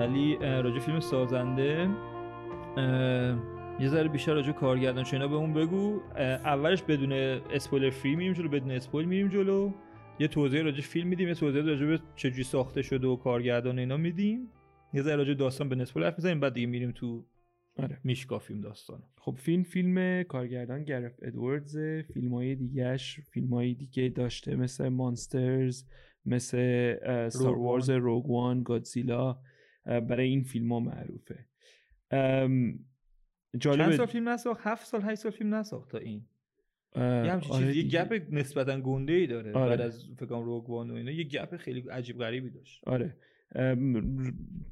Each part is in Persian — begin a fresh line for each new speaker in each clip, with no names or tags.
ولی راجع فیلم سازنده یه ذره بیشتر راجع کارگردان اینا به اون بگو. اولش بدون اسپویلر فری میریم جلو بدون اسپویل میریم جلو. یه توضیح راجع فیلم میدیم یه توضیح راجع به چجوری ساخته شده و کارگردان اینا میدیم. یه ذره راجع داستان به نسبت حرف می‌زنیم بعد دیگه میریم تو آره. میشکافیم داستان
خب فیلم فیلم کارگردان گرف ادواردز. فیلم های دیگهش فیلم های دیگه داشته مثل مانسترز مثل ستار وارز روگوان گادزیلا برای این فیلم ها معروفه
جالب چند سال فیلم نساخت؟ هفت سال هشت سال فیلم نساخت تا این. یه همچین آره چیزی یه گپ نسبتا گنده ای داره. آره. بعد از فکر کنم روگوان و اینا یه گپ خیلی عجیب غریبی داشت.
آره.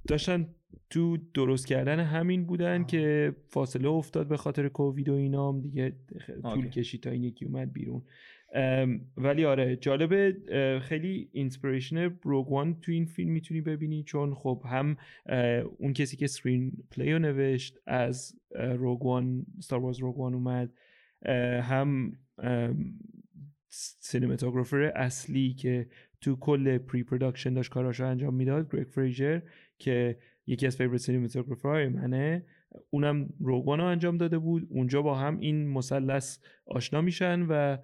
داشتن تو درست کردن همین بودن که فاصله افتاد به خاطر کووید و اینا هم دیگه طول کشید تا این یکی اومد بیرون. ولی آره جالبه خیلی inspiration Rogue One تو این فیلم می‌تونی ببینی چون خب هم اون کسی که screenplay رو نوشت از Rogue One, Star Wars Rogue One اومد. هم cinematographer اصلی که تو کل pre-production داشت کاراشو انجام می‌داد گریگ فریزر که یکی از favorite cinematographer های منه. اونم روگوان رو انجام داده بود. اونجا با هم این مثلث آشنا میشن و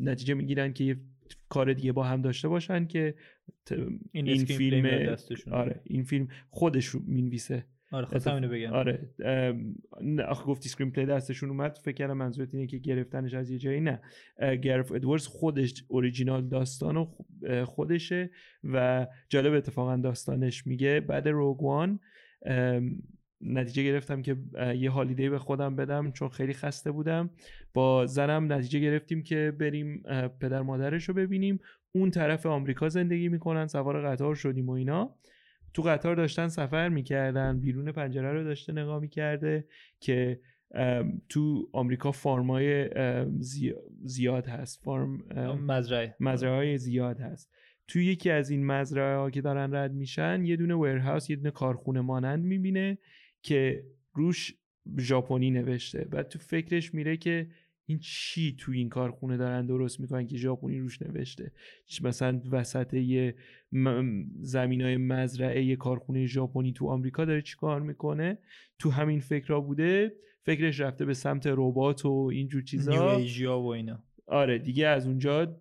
نتیجه می‌گیرن که یه کار دیگه با هم داشته باشن که این, این فیلم آره این فیلم خودش رو می‌نویسه.
آره خواستم اینو بگم.
آره آخه گفتی screenplay دستشون اومد. فکر کردم منظورت اینه که گرفتنش از یه جایی نه. گرت ادواردز خودش اوریجینال داستان خودشه و جالب اتفاقا داستانش میگه. بعد Rogue One نتیجه گرفتم که یه هالیدی به خودم بدم چون خیلی خسته بودم. با زنم نتیجه گرفتیم که بریم پدر مادرش رو ببینیم. اون طرف آمریکا زندگی می‌کنن سوار قطار شدیم و اینا. تو قطار داشتن سفر می‌کردن بیرون پنجره رو داشته نگاه می‌کرده که تو آمریکا فارمای زیاد هست. فارم
مزرعه
مزرعه. های زیاد هست. تو یکی از این مزرعه ها که دارن رد میشن یه دونه ورهاوس یه دونه کارخونه مانند می‌بینه. که روش ژاپنی نوشته بعد تو فکرش میره که این چی تو این کارخونه دارن درست می‌کنن که ژاپنی روش نوشته. مثلا وسط یه زمین های مزرعه یه کارخونه ژاپنی تو آمریکا داره چی کار می‌کنه؟ تو همین فکرها بوده فکرش رفته به سمت ربات و اینجور چیزا.
و اینا.
آره دیگه از اونجا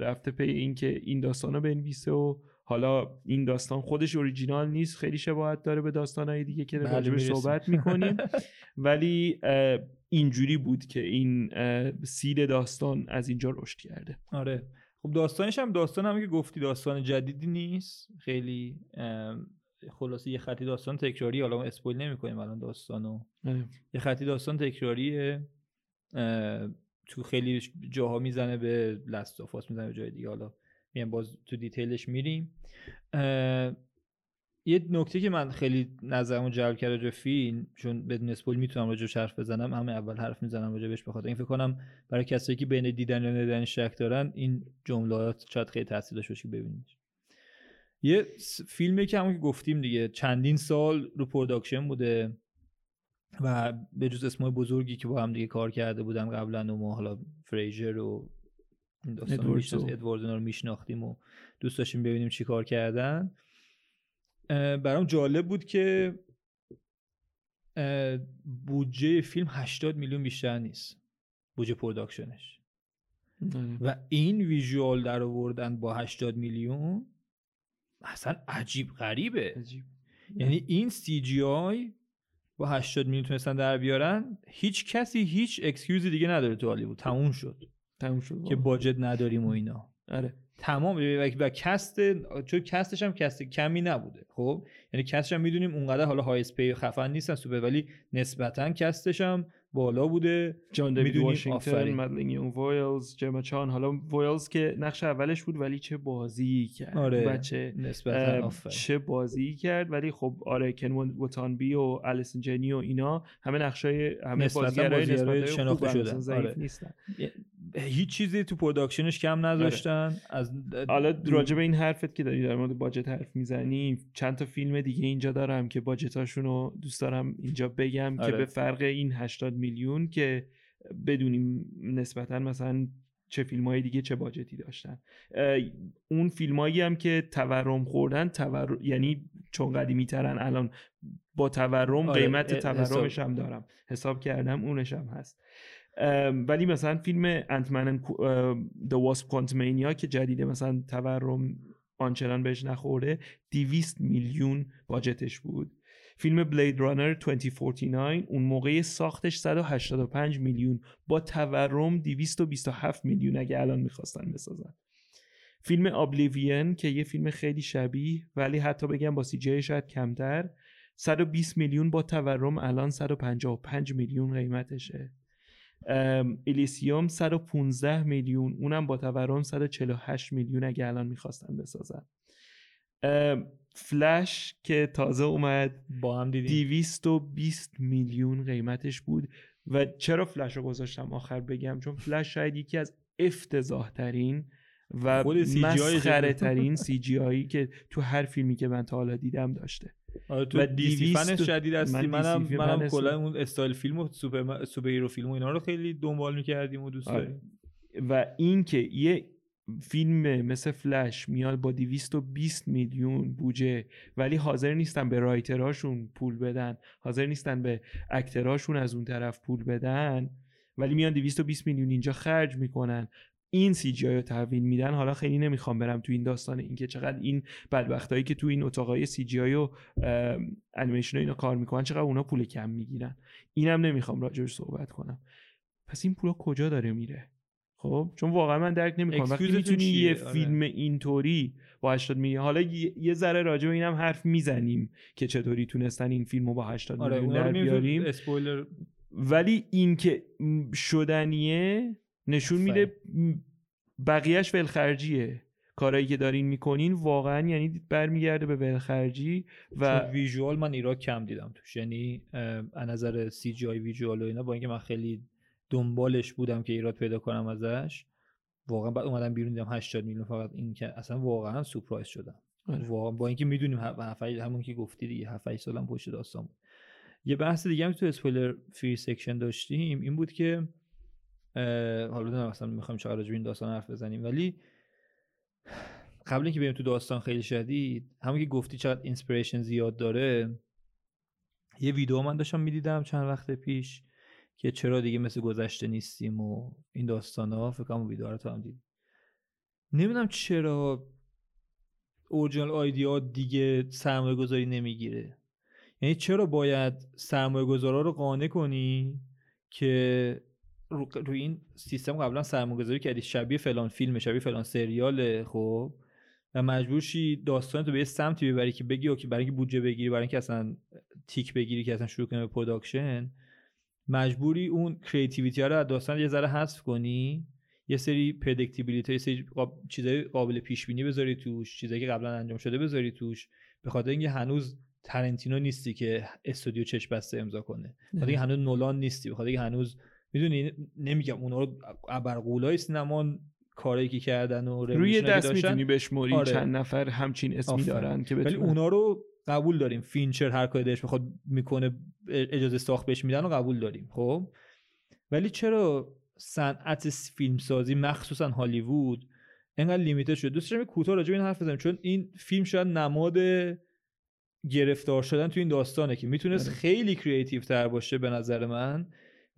رفته پی این که این داستان رو بنویسه و حالا این داستان خودش اوریجینال نیست خیلی شباهت داره به داستانهای دیگه که بله، راجبش صحبت می‌کنیم. ولی اینجوری بود که این سید داستان از اینجا رشد کرده.
آره. خب داستانش هم داستان هم که گفتی داستان جدیدی نیست. خیلی خلاصه یه خطی داستان تکراری حالا ما اسپویل نمی‌کنیم الان داستانو. آره. یه خطی داستان تکراریه. تو خیلی جاها می‌زنه به Last of Us می‌زنه به جای دیگه. حالا میام باز تو detail ش میریم. یه نکته که من خیلی نظرمو جلب کرد راجع فیلم چون بدون spoil می‌تونم راجع حرف بزنم همه اول حرف می‌زنم راجع بهش بخاطر این فکر کنم برای کسایی که بین دیدن و ندیدن شک دارن این جملات شاید خیلی تاثیر داشته باشه که یه فیلمی که همون که گفتیم دیگه چندین سال رو production بوده و به جز اسمای بزرگی که با هم دیگه کار کرده بودن قبلا و ما حالا فریزر و ادوارد رو میشناختیم و دوست داشتیم ببینیم چی کار کردن. برام جالب بود که بودجه فیلم 80 میلیون بیشتر نیست. بودجه production ش. آره. و این visual در آوردن با 80 میلیون اصلا عجیب غریبه. عجیب. یعنی این CGI با 80 میلیون تونستن در بیارن هیچ کسی هیچ excuse ی دیگه نداره تو هالیوود. تموم شد.
تموم شد.
که budget نداریم و اینا.
آره.
تمام. و cast چون cast ش هم cast کمی نبوده. خب؟ یعنی cast ش هم می‌دونیم اونقدر حالا های اسپی خفن نیستن سوپر ولی نسبتا cast ش هم بالا بوده.
جان دیوید واشنگتن مدلین یونا وویلز جما چان. حالا وایلز که نقش اولش بود ولی چه بازی کرد.
آره. بچه
چه بازی کرد. ولی خب آره کن واتانابی و الیسون جنی و اینا همه نقشای همه بازیگرای نسبت
شناخته شده آره.
نیستن.
هیچ چیزی تو production ش کم نذاشتن. آره. از
حالا راجع به این حرفت که داری در مورد budget حرف می‌زنی چند تا فیلم دیگه اینجا دارم که budget اشون رو دوست دارم اینجا بگم که آره. به فرق این 80 میلیون که بدونیم نسبتا مثلا چه فیلم های دیگه چه budget ی داشتن. اون فیلم هایی هم که تورم خوردن تور... یعنی چون قدیمی ترن الان با تورم
آره،
قیمت تورمش هم دارم. حساب کردم اونش هم هست. ولی مثلا فیلم انتمن The Wasp Quantumania که جدیده مثلا تورم آنچنان بهش نخورده 200 میلیون باجتش بود. فیلم بلید رانر 2049 اون موقع ساختش 185 میلیون. با تورم 227 میلیون اگه الان می‌خواستن بسازن. فیلم آبلیوین که یه فیلم خیلی شبیه ولی حتی بگم با سی جی شاید کمتر 120 میلیون با تورم الان 155 میلیون قیمتشه. الیسیوم 115 میلیون اونم با تورم 148 میلیون اگه الان می‌خواستن بسازن. فلش که تازه اومد
با هم دیدیم.
220 میلیون قیمتش بود. و چرا فلش رو گذاشتم آخر بگم؟ چون فلش شاید یکی از افتضاح ترین و مسخره. ترین CG که تو هر فیلمی که من تا حالا دیدم داشته.
آره تو
و
DC
200
فنش شدید هستی.
من
منم
DC
منم کلا اون استایل فیلم و super superhero فیلم و اینا رو خیلی دنبال می‌کردیم و دوست
آره.
داریم.
و اینکه یه فیلم مثل فلش میاد با 220 میلیون بودجه ولی حاضر نیستن به writer اشون پول بدن حاضر نیستن به actor اشون از اون طرف پول بدن ولی میان 220 میلیون اینجا خرج می‌کنن. این سی جی رو تحویل میدن حالا خیلی نمی‌خوام برم تو این داستان اینکه چقدر این بدبختایی که تو این اتاقای سی جی و انیمیشن اینا کار می‌کنن چقدر اونا پول کم می‌گیرن. اینم نمی‌خوام راجعش صحبت کنم. پس این پولا کجا داره میره؟ خب چون واقعا من درک نمی‌کنم. وقتی می‌تونی؟ یه
آره.
فیلم اینطوری با 80 میلیون حالا یه ذره راجع به اینم حرف می‌زنیم که چطوری تونستن این فیلم رو با 80
آره
میلیون در بیاریم.
اسپویلر.
ولی این که شدنیه نشون میده بقیهش ولخرجیه. کارایی که دارین می‌کنین واقعا یعنی برمیگرده به ولخرجی و
ویژوال من ایراد کم دیدم توش. یعنی از نظر سی جی آی ویژوال و اینا با اینکه من خیلی دنبالش بودم که ایراد پیدا کنم ازش واقعا بعد اومدم بیرون دیدم 80 میلیون فقط این که اصلا واقعا سورپرایز شدم.
آره.
واقعا با اینکه می‌دونیم همون که گفتی دیگه 7 8 سالم پشت داستان بود. یه بحث دیگه هم تو spoiler free section داشتیم این بود که حالا نه مثلا می‌خوایم چقدر راجع این داستان حرف بزنیم. ولی قبل اینکه بریم تو داستان خیلی شدید همون که گفتی چقدر inspiration زیاد داره یه ویدیو من داشتم می‌دیدم چند وقت پیش که چرا دیگه مثل گذشته نیستیم و این داستان ها فکر کنم ویدیو رو تو هم دید. نمی‌دونم چرا original idea دیگه سرمایه گذاری نمی‌گیره. یعنی چرا باید سرمایه گذارا رو قانع کنی که رو, رو این سیستم قبلا سرمایه گذاری کردی. شبیه فلان فیلم شبیه فلان سریاله خب. و مجبور شی داستان تو به یه سمتی ببری که بگی OK برای اینکه بودجه بگیری برای اینکه اصلا تیک بگیری که اصلا شروع کنی به production مجبوری اون creativity رو از داستان یه ذره حذف کنی. یه سری predictability یه سری قاب... چیزای قابل پیش بینی بذاری توش چیزایی که قبلا انجام شده بذاری توش. به خاطر اینکه هنوز تارانتینو نیستی که استودیو چشم بسته امضا کنه. به خاطر هنوز نولان نیستی. به خاطر هنوز می‌دونی نمیگم اونا رو ابرغولای سینما کارایی که کردن و
روی دست می‌تونی بشموری
آره.
چند نفر همچین اسمی
آفرین.
دارن که
ولی اونا رو قبول داریم فینچر هر کاری دلش بخواد می‌کنه اجازه ساخت بهش میدن و قبول داریم خب ولی چرا صنعت فیلمسازی مخصوصا هالیوود انقدر limited شده دوست دارم کوتاه راجع به این حرف بزنم چون این فیلم شاید نماد گرفتار شدن تو این داستانه که می‌تونست
آره.
خیلی creative تر باشه به نظر من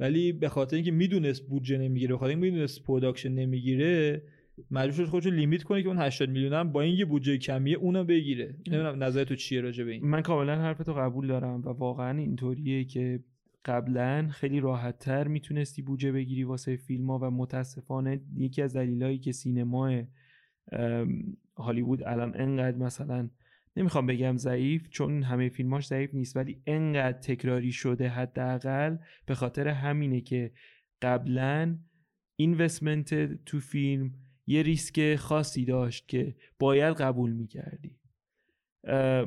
ولی به خاطر اینکه می‌دونست بودجه نمی‌گیره به خاطر اینکه می‌دونست production نمی‌گیره مجبور شد خودشو limit کنه که اون 80 میلیون هم با این یه بودجه کمیه اونو بگیره. نمی‌دونم نظر تو چیه راجع به این؟
من کاملا حرفتو قبول دارم و واقعا اینطوریه که قبلا خیلی راحت تر می‌تونستی بودجه بگیری واسه فیلم ها و متاسفانه یکی از دلایلی که سینما هالیوود الان انقدر مثلا نمی‌خوام بگم ضعیف چون همه فیلماش ضعیف نیست ولی انقدر تکراری شده حداقل به خاطر همینه که قبلا اینوستمنت تو فیلم یه ریسک خاصی داشت که باید قبول می‌کردی.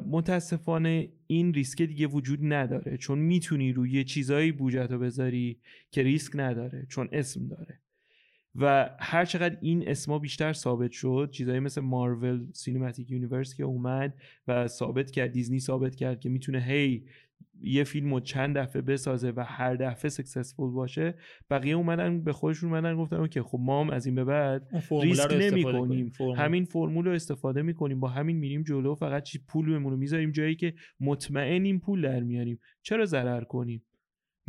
متاسفانه این ریسک دیگه وجود نداره چون می‌تونی روی چیزایی بوجتو بذاری که ریسک نداره چون اسم داره. و هر چقدر این اسما بیشتر ثابت شد چیزایی مثل Marvel Cinematic Universe که اومد و ثابت کرد دیزنی ثابت کرد که می‌تونه هی یه فیلم رو چند دفعه بسازه و هر دفعه successful باشه بقیه اومدن به خودشون اومدن گفتن که خب ما هم از این به بعد ریسک نمی کنیم همین فرمول رو استفاده می‌کنیم با همین میریم جلو فقط چی پولمون رو می‌ذاریم جایی که مطمئنیم پول در میاریم. چرا ضرر کنیم؟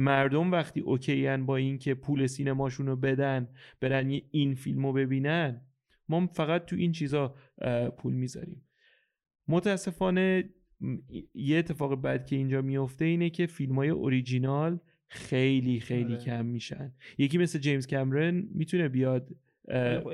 مردم وقتی اوکیان با اینکه پول سینماشون رو بدن برن این فیلم رو ببینن ما فقط تو این چیزا پول می‌ذاریم متاسفانه یه اتفاق بد که اینجا میفته اینه که فیلم های اوریجینال خیلی خیلی آره. کم میشن یکی مثل جیمز کامرن می‌تونه بیاد خب،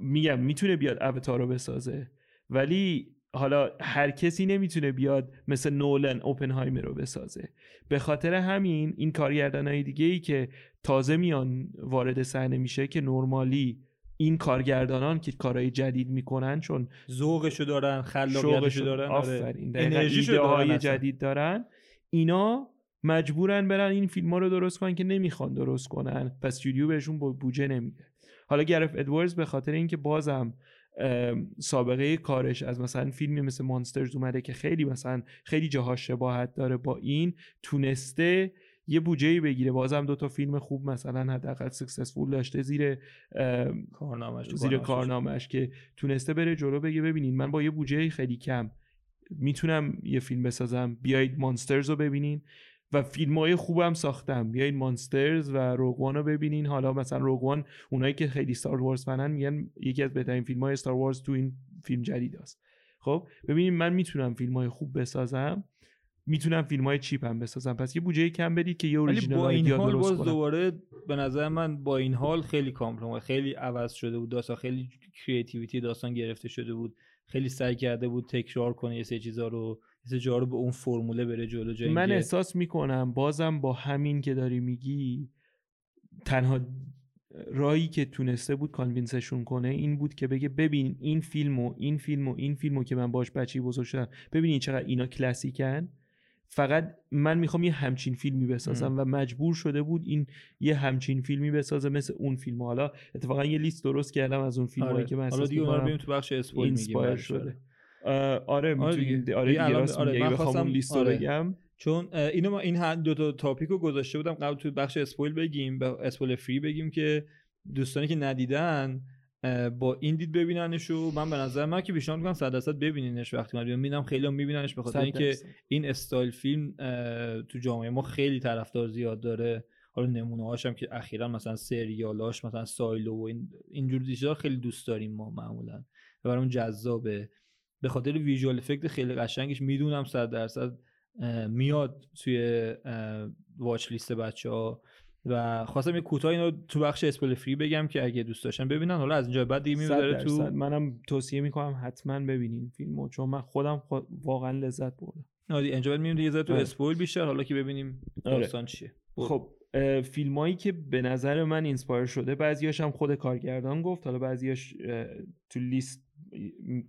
میگم می‌تونه بیاد اوتار رو بسازه ولی حالا هر کسی نمی‌تونه بیاد مثل نولن اوپنهایمر رو بسازه. به خاطر همین این کارگردان های دیگه ای که تازه میان وارد صحنه میشه که نرمالی این کارگردانان که کارهای جدید می‌کنن چون
ذوقشو دارن خلاقیتشو دارن
آره. آفرین انرژیشو دارن جدید دارن. اینا مجبورن برن این فیلم ها رو درست کنن که نمی‌خوان درست کنن پس استودیو بهشون بودجه نمیده. حالا گرف ادواردز به خاطر اینکه بازم سابقه کارش از مثلا فیلمی مثل مانسترز اومده که خیلی مثلا خیلی جاها شباهت داره با این تونسته یه بودجه بگیره. بازم دو تا فیلم خوب مثلا حداقل سکسسفول داشته زیر
کارنامش
زیر کارنامش که تونسته بره جلو بگه ببینین من با یه بودجه خیلی کم می‌تونم یه فیلم بسازم. بیایید مانسترز رو ببینین. و فیلم های خوبم ساختم. بیایید مانسترز و روگوان رو ببینین. حالا مثلا روگوان اونایی که خیلی ستار وارز فنن میگن یکی از بهترین فیلم های ستار وارز تو این فیلم جدید است خب ببینید من می‌تونم فیلم های خوب بسازم. می‌تونم فیلم های چیپ هم بسازم. پس یه بودجه کم بدید که یه اوریجینال با
این حال
باز
دوباره به نظر من با این حال خیلی کامپلم خیلی عوض شده بود داستان خیلی کریتیویتی داستان گرفته شده بود. خیلی سعی کرده بود تکرار کنه یه سه چیزا رو. سه رو به اون فرموله بره جلو جایی
من احساس می‌کنم بازم با همین که داری میگی تنها رایی که تونسته بود کانوینسشون کنه این بود که بگه ببین این فیلم و این فیلم و این فیلمو که من باش بچی بزرگ شدم ببینین چقدر اینا کلاسیکن. فقط من می‌خوام یه همچین فیلمی بسازم و مجبور شده بود این یه همچین فیلمی بسازه مثل اون فیلم حالا اتفاقا یه لیست درست کردم از اون فیلم
آره.
که من
حالا دیگه تو بخش اسپویل میگیم
شده. آره می‌تونید آره آره من خواستم لیست رو بگم.
چون اینو این دو تا topic رو گذاشته بودم قبل تو بخش spoil بگیم به spoil free بگیم که دوستانی که ندیدن با این دید ببیننش و من به نظر من که پیشنهاد می‌کنم 100 درصد ببینینش وقتی من می‌بینم خیلی هم میبیننش به خاطر اینکه این استایل فیلم تو جامعه ما خیلی طرفدار زیاد داره. حالا نمونه هاشم که اخیرا مثلا سریالاش مثلا سایلو و این اینجور چیزا خیلی دوست داریم ما معمولا. و برام جذابه. به خاطر visual effect خیلی قشنگش می‌دونم 100 درصد میاد توی watch list بچه ها و خواستم یه کوتاه اینو تو بخش spoil free بگم که اگه دوست داشتن ببینن. حالا از اینجا بعد دیگه می‌ذاره تو
منم توصیه می‌کنم حتما ببینین فیلمو چون من خودم واقعا لذت بردم.
آره اینجا بعد میریم دیگه. تو آره. spoil بیشتر. حالا که ببینیم آره. داستان چیه.
خب فیلمایی که به نظر من inspire شده بعضیاش هم خود کارگردان گفت. حالا بعضیاش تو لیست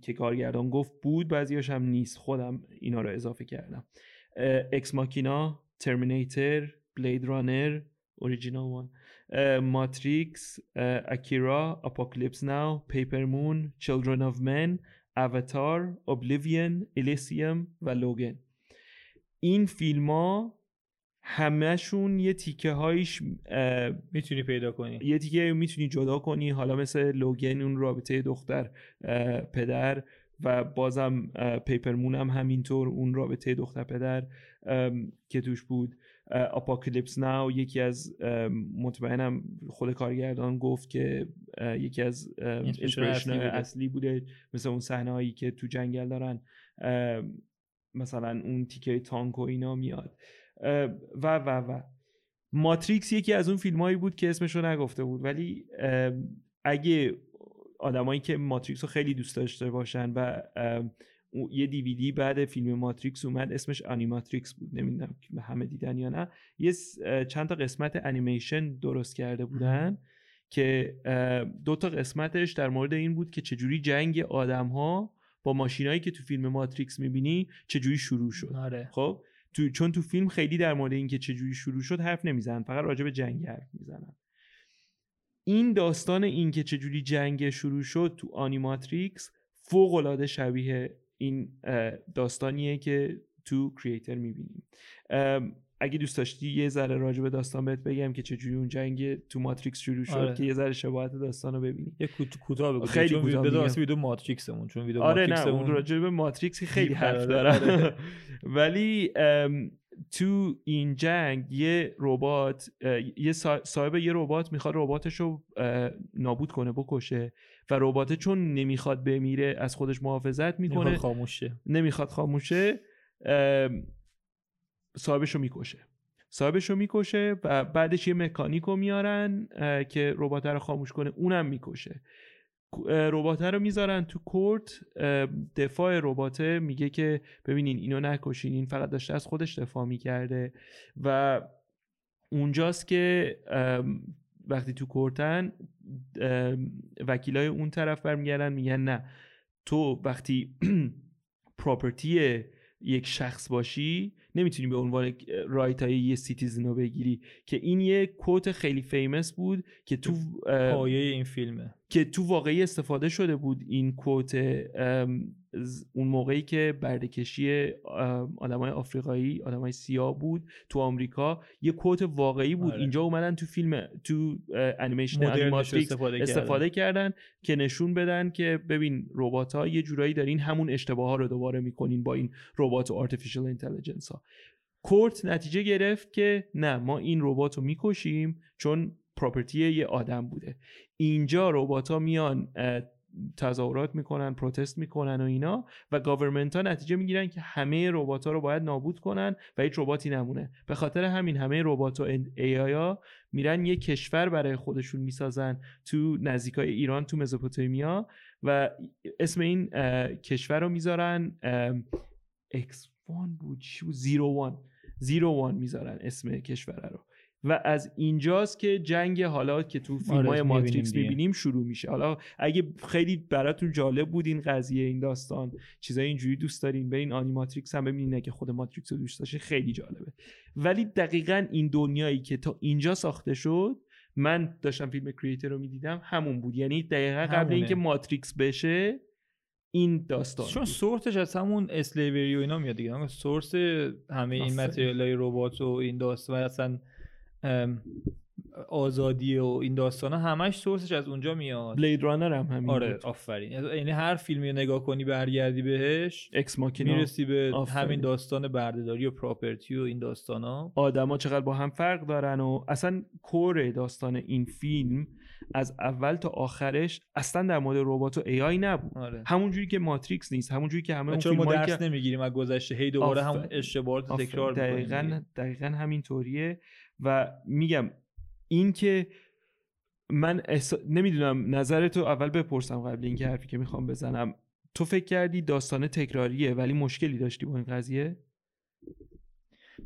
که کارگردان گفت بود بعضیاش هم نیست. خودم اینا رو اضافه کردم. اکس ماکینا ترمینیتر بلید رانر uh, Matrix uh, Akira Apocalypse Now Paper Moon Children of Men Avatar Oblivion Elysium و لوگن این فیلم ها همهشون یه تیکه هایش
می‌تونی پیدا کنی.
یه تیکه می‌تونی جدا کنی حالا مثل Logan اون رابطه دختر پدر و بازم Paper Moon هم همینطور اون رابطه دختر پدر که توش بود. Apocalypse Now یکی از مطمئنم خود کارگردان گفت که یکی از inspiration اصلی بوده. مثل اون صحنه هایی که تو جنگل دارن. مثلا اون تیکه تانک و اینا میاد. و و و. ماتریکس یکی از اون فیلم هایی بود که اسمش رو نگفته بود ولی اگه آدمایی که ماتریکس رو خیلی دوست داشته باشن و یه دیویدی بعد فیلم ماتریکس اومد اسمش Animatrix بود نمی‌دونم همه دیدن یا نه. یه چند تا قسمت انیمیشن درست کرده بودن که دو تا قسمتش در مورد این بود که چجوری جنگ آدم ها با ماشینایی که تو فیلم ماتریکس می‌بینی چجوری شروع شد.
آره.
خب؟ تو چون تو فیلم خیلی در مورد این که چجوری شروع شد حرف نمی‌زنن فقط راجع به جنگ حرف می‌زنن. این داستان این که چجوری جنگ شروع شد تو Animatrix فوق العاده شبیه این داستانیه که تو Creator می‌بینیم. اگه دوست داشتی یه ذره راجع به داستان بهت بگم که چجوری اون جنگ تو ماتریکس شروع شد
آره.
که یه ذره شباهت داستان رو ببینی
یه کوت- کوتاه بگو
خیلی کوتاه
بذار. واسه ویدیو ماتریکسمون چون ویدیو
آره نه
ماتریکسمون
اون راجع به ماتریکس خیلی حرف. دارم
آره.
ولی ام، تو این جنگ یه ربات یه صا- صاحب یه ربات می‌خواد رباتش رو نابود کنه بکشه و ربات چون نمی‌خواد بمیره از خودش محافظت
می‌کنه
می‌کنه
خاموشه
نمی‌خواد خاموشه ام، صاحبش رو می‌کشه. صاحبش رو می‌کشه و بعدش یه مکانیک رو میارن که ربات رو خاموش کنه اونم می‌کشه. ربات رو می‌ذارن تو کورت دفاع ربات میگه که ببینین اینو نکشین این فقط داشته از خودش دفاع می‌کرده و اونجاست که وقتی تو court ان وکیلای اون طرف برمیگردن میگن نه. تو وقتی property یک شخص باشی نمی‌تونی به عنوان right های یه citizen رو بگیری. که این یه quote خیلی famous بود که تو
پایه این فیلمه.
که تو واقعی استفاده شده بود این quote اون موقعی که بردهکشی آدمای آفریقایی آدمای سیاه بود تو آمریکا یه quote واقعی بود.
آره.
اینجا اومدن تو فیلم تو انیمیشن
استفاده,
استفاده کردن که نشون بدن که ببین ربات ها یه جورایی دارین همون اشتباه ها رو دوباره می‌کنین با این ربات و artificial intelligence ها. court نتیجه گرفت که نه ما این ربات رو می‌کشیم چون property یه آدم بوده. اینجا ربات ها میان تظاهرات می‌کنن protest می‌کنن و اینا و government ها نتیجه می‌گیرن که همه ربات ها رو باید نابود کنن و هیچ رباتی نمونه. به خاطر همین همه ربات و AI ها میرن یه کشور برای خودشون می‌سازن تو نزدیکای ایران تو مزوپوتامیا و اسم این کشور رو می‌ذارن X One بود چی بود؟ Zero One. Zero One می‌ذارن اسم کشور رو. و از اینجاست که جنگ حالا که تو فیلم های
آره، می‌بینیم
ماتریکس. می‌بینیم شروع میشه حالا اگه خیلی براتون جالب بود این قضیه این داستان چیزای اینجوری دوست دارین برین Animatrix هم ببینین اگه خود ماتریکس رو دوست داشتین خیلی جالبه ولی دقیقا این دنیایی که تا اینجا ساخته شد من داشتم فیلم Creator رو می‌دیدم همون بود یعنی دقیقا قبل. اینکه ماتریکس بشه این داستان
چون. سورسش از همون اسلیوری و اینا میاد دیگه سورس همه این
آفرین.
متریال های ربات و این داستان و اصلا آزادی و این داستان ها همش source ش از اونجا میاد
Blade Runner هم همین
آره
بود.
آفرین یعنی هر فیلمی نگاه کنی برگردی بهش
Ex Machina
می‌رسی به
آفرین.
همین داستان بردهداری و property و این داستان ها
آدما چقدر با هم فرق دارن و اصلا core داستان این فیلم از اول تا آخرش اصلا در مورد ربات و AI نبود
آره
همونجوری که ماتریکس نیست همونجوری که همه اون
چرا ما درس
که
نمی‌گیریم از گذشته هی دوباره
آفرین.
همون اشتباهات. تکرار.
دقیقا دقیقا همین طوریه و میگم این که من احسا... نمی‌دونم نظرتو اول بپرسم قبل اینکه حرفی که می‌خوام بزنم. تو فکر کردی داستان تکراریه ولی مشکلی داشتی با این قضیه؟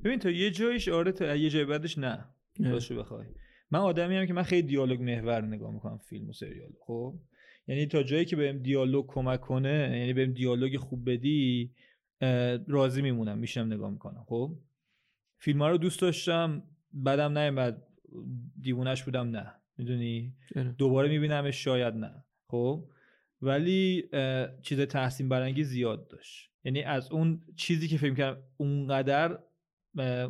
ببین تا یه جایش آره تا یه جای بعدش نه. راستشو بخوای. من آدمی هم که من خیلی دیالوگ محور نگاه می‌کنم فیلم و سریال. خب؟ یعنی تا جایی که بهم دیالوگ کمک کنه یعنی بهم دیالوگ خوب بدی راضی میمونم میشم نگاه می‌کنم. خب؟ فیلم ها رو دوست داشتم. بعدم نیومد. دیوونش بودم نه. می‌دونی؟
آره.
دوباره میبینمش شاید نه. خب؟ ولی چیز تحسین برانگیز زیاد داشت. یعنی از اون چیزی که فکر کردم اونقدر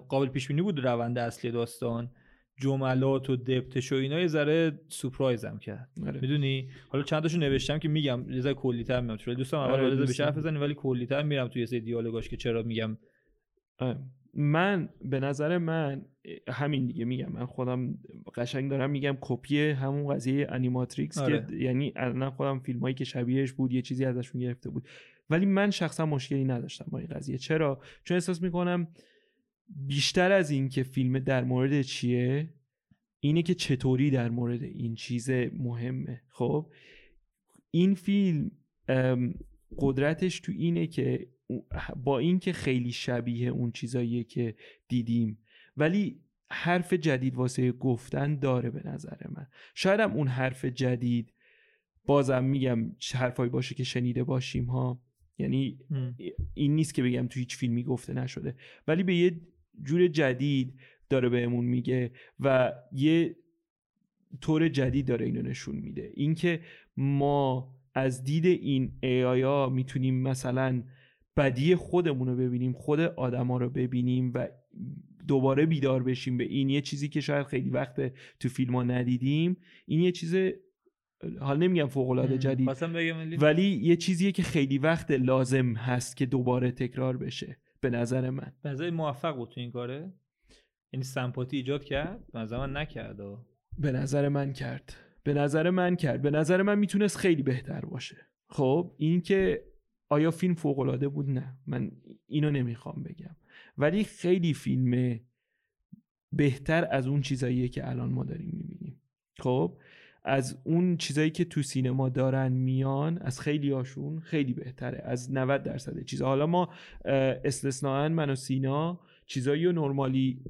قابل پیش بینی بود روند اصلی داستان. جملات و دپتش و اینا یه ذره سورپرایزم کرد.
آره.
می‌دونی؟ حالا چند تاشو نوشتم که میگم. یه ذره کلی‌تر میام چون دوستم اول
آره،
وارد
دوست
بشه حرف. بزنیم ولی کلی‌تر میرم توی سری دیالوگاش که چرا میگم.
آره. من به نظر من همین دیگه میگم. من خودم قشنگ دارم میگم کپی همون قضیه انیماتریکس
آره.
که یعنی الان خودم فیلم هایی که شبیهش بود یه چیزی ازشون گرفته بود. ولی من شخصا مشکلی نداشتم با این قضیه. چرا؟ چون احساس می‌کنم بیشتر از این که فیلم در مورد چیه اینه که چطوری در مورد این چیز مهمه. خب؟ این فیلم قدرتش تو اینه که با اینکه خیلی شبیه اون چیزاییه که دیدیم. ولی حرف جدید واسه گفتن داره به نظر من. شاید هم اون حرف جدید بازم میگم چه حرفایی باشه که شنیده باشیم ها. یعنی این نیست که بگم تو هیچ فیلمی گفته نشده. ولی به یه جور جدید داره بهمون میگه و یه طور جدید داره اینو نشون میده. اینکه ما از دید این ای ها می‌تونیم مثلا بدی خودمون رو ببینیم خود آدما رو ببینیم و دوباره بیدار بشیم به این یه چیزی که شاید خیلی وقت تو فیلم ها ندیدیم. این یه چیز حال نمیگم فوق العاده جدید
ولی
یه چیزیه که خیلی وقت لازم هست که دوباره تکرار بشه به نظر من.
به نظر موفق بود تو این کاره؟ یعنی سمپاتی ایجاد کرد؟ به نظر من نکرد. و
به نظر من کرد. به نظر من کرد. به نظر من می‌تونست خیلی بهتر باشه. خب این که آیا فیلم فوق العاده بود؟ نه. من اینو نمی‌خوام بگم. ولی خیلی فیلم بهتر از اون چیزاییه که الان ما داریم می‌بینیم. خب از اون چیزایی که تو سینما دارن میان از خیلی هاشون خیلی بهتره. از 90 درصد چیزا. حالا ما استثناا من و سینا چیزایی رو نرمالی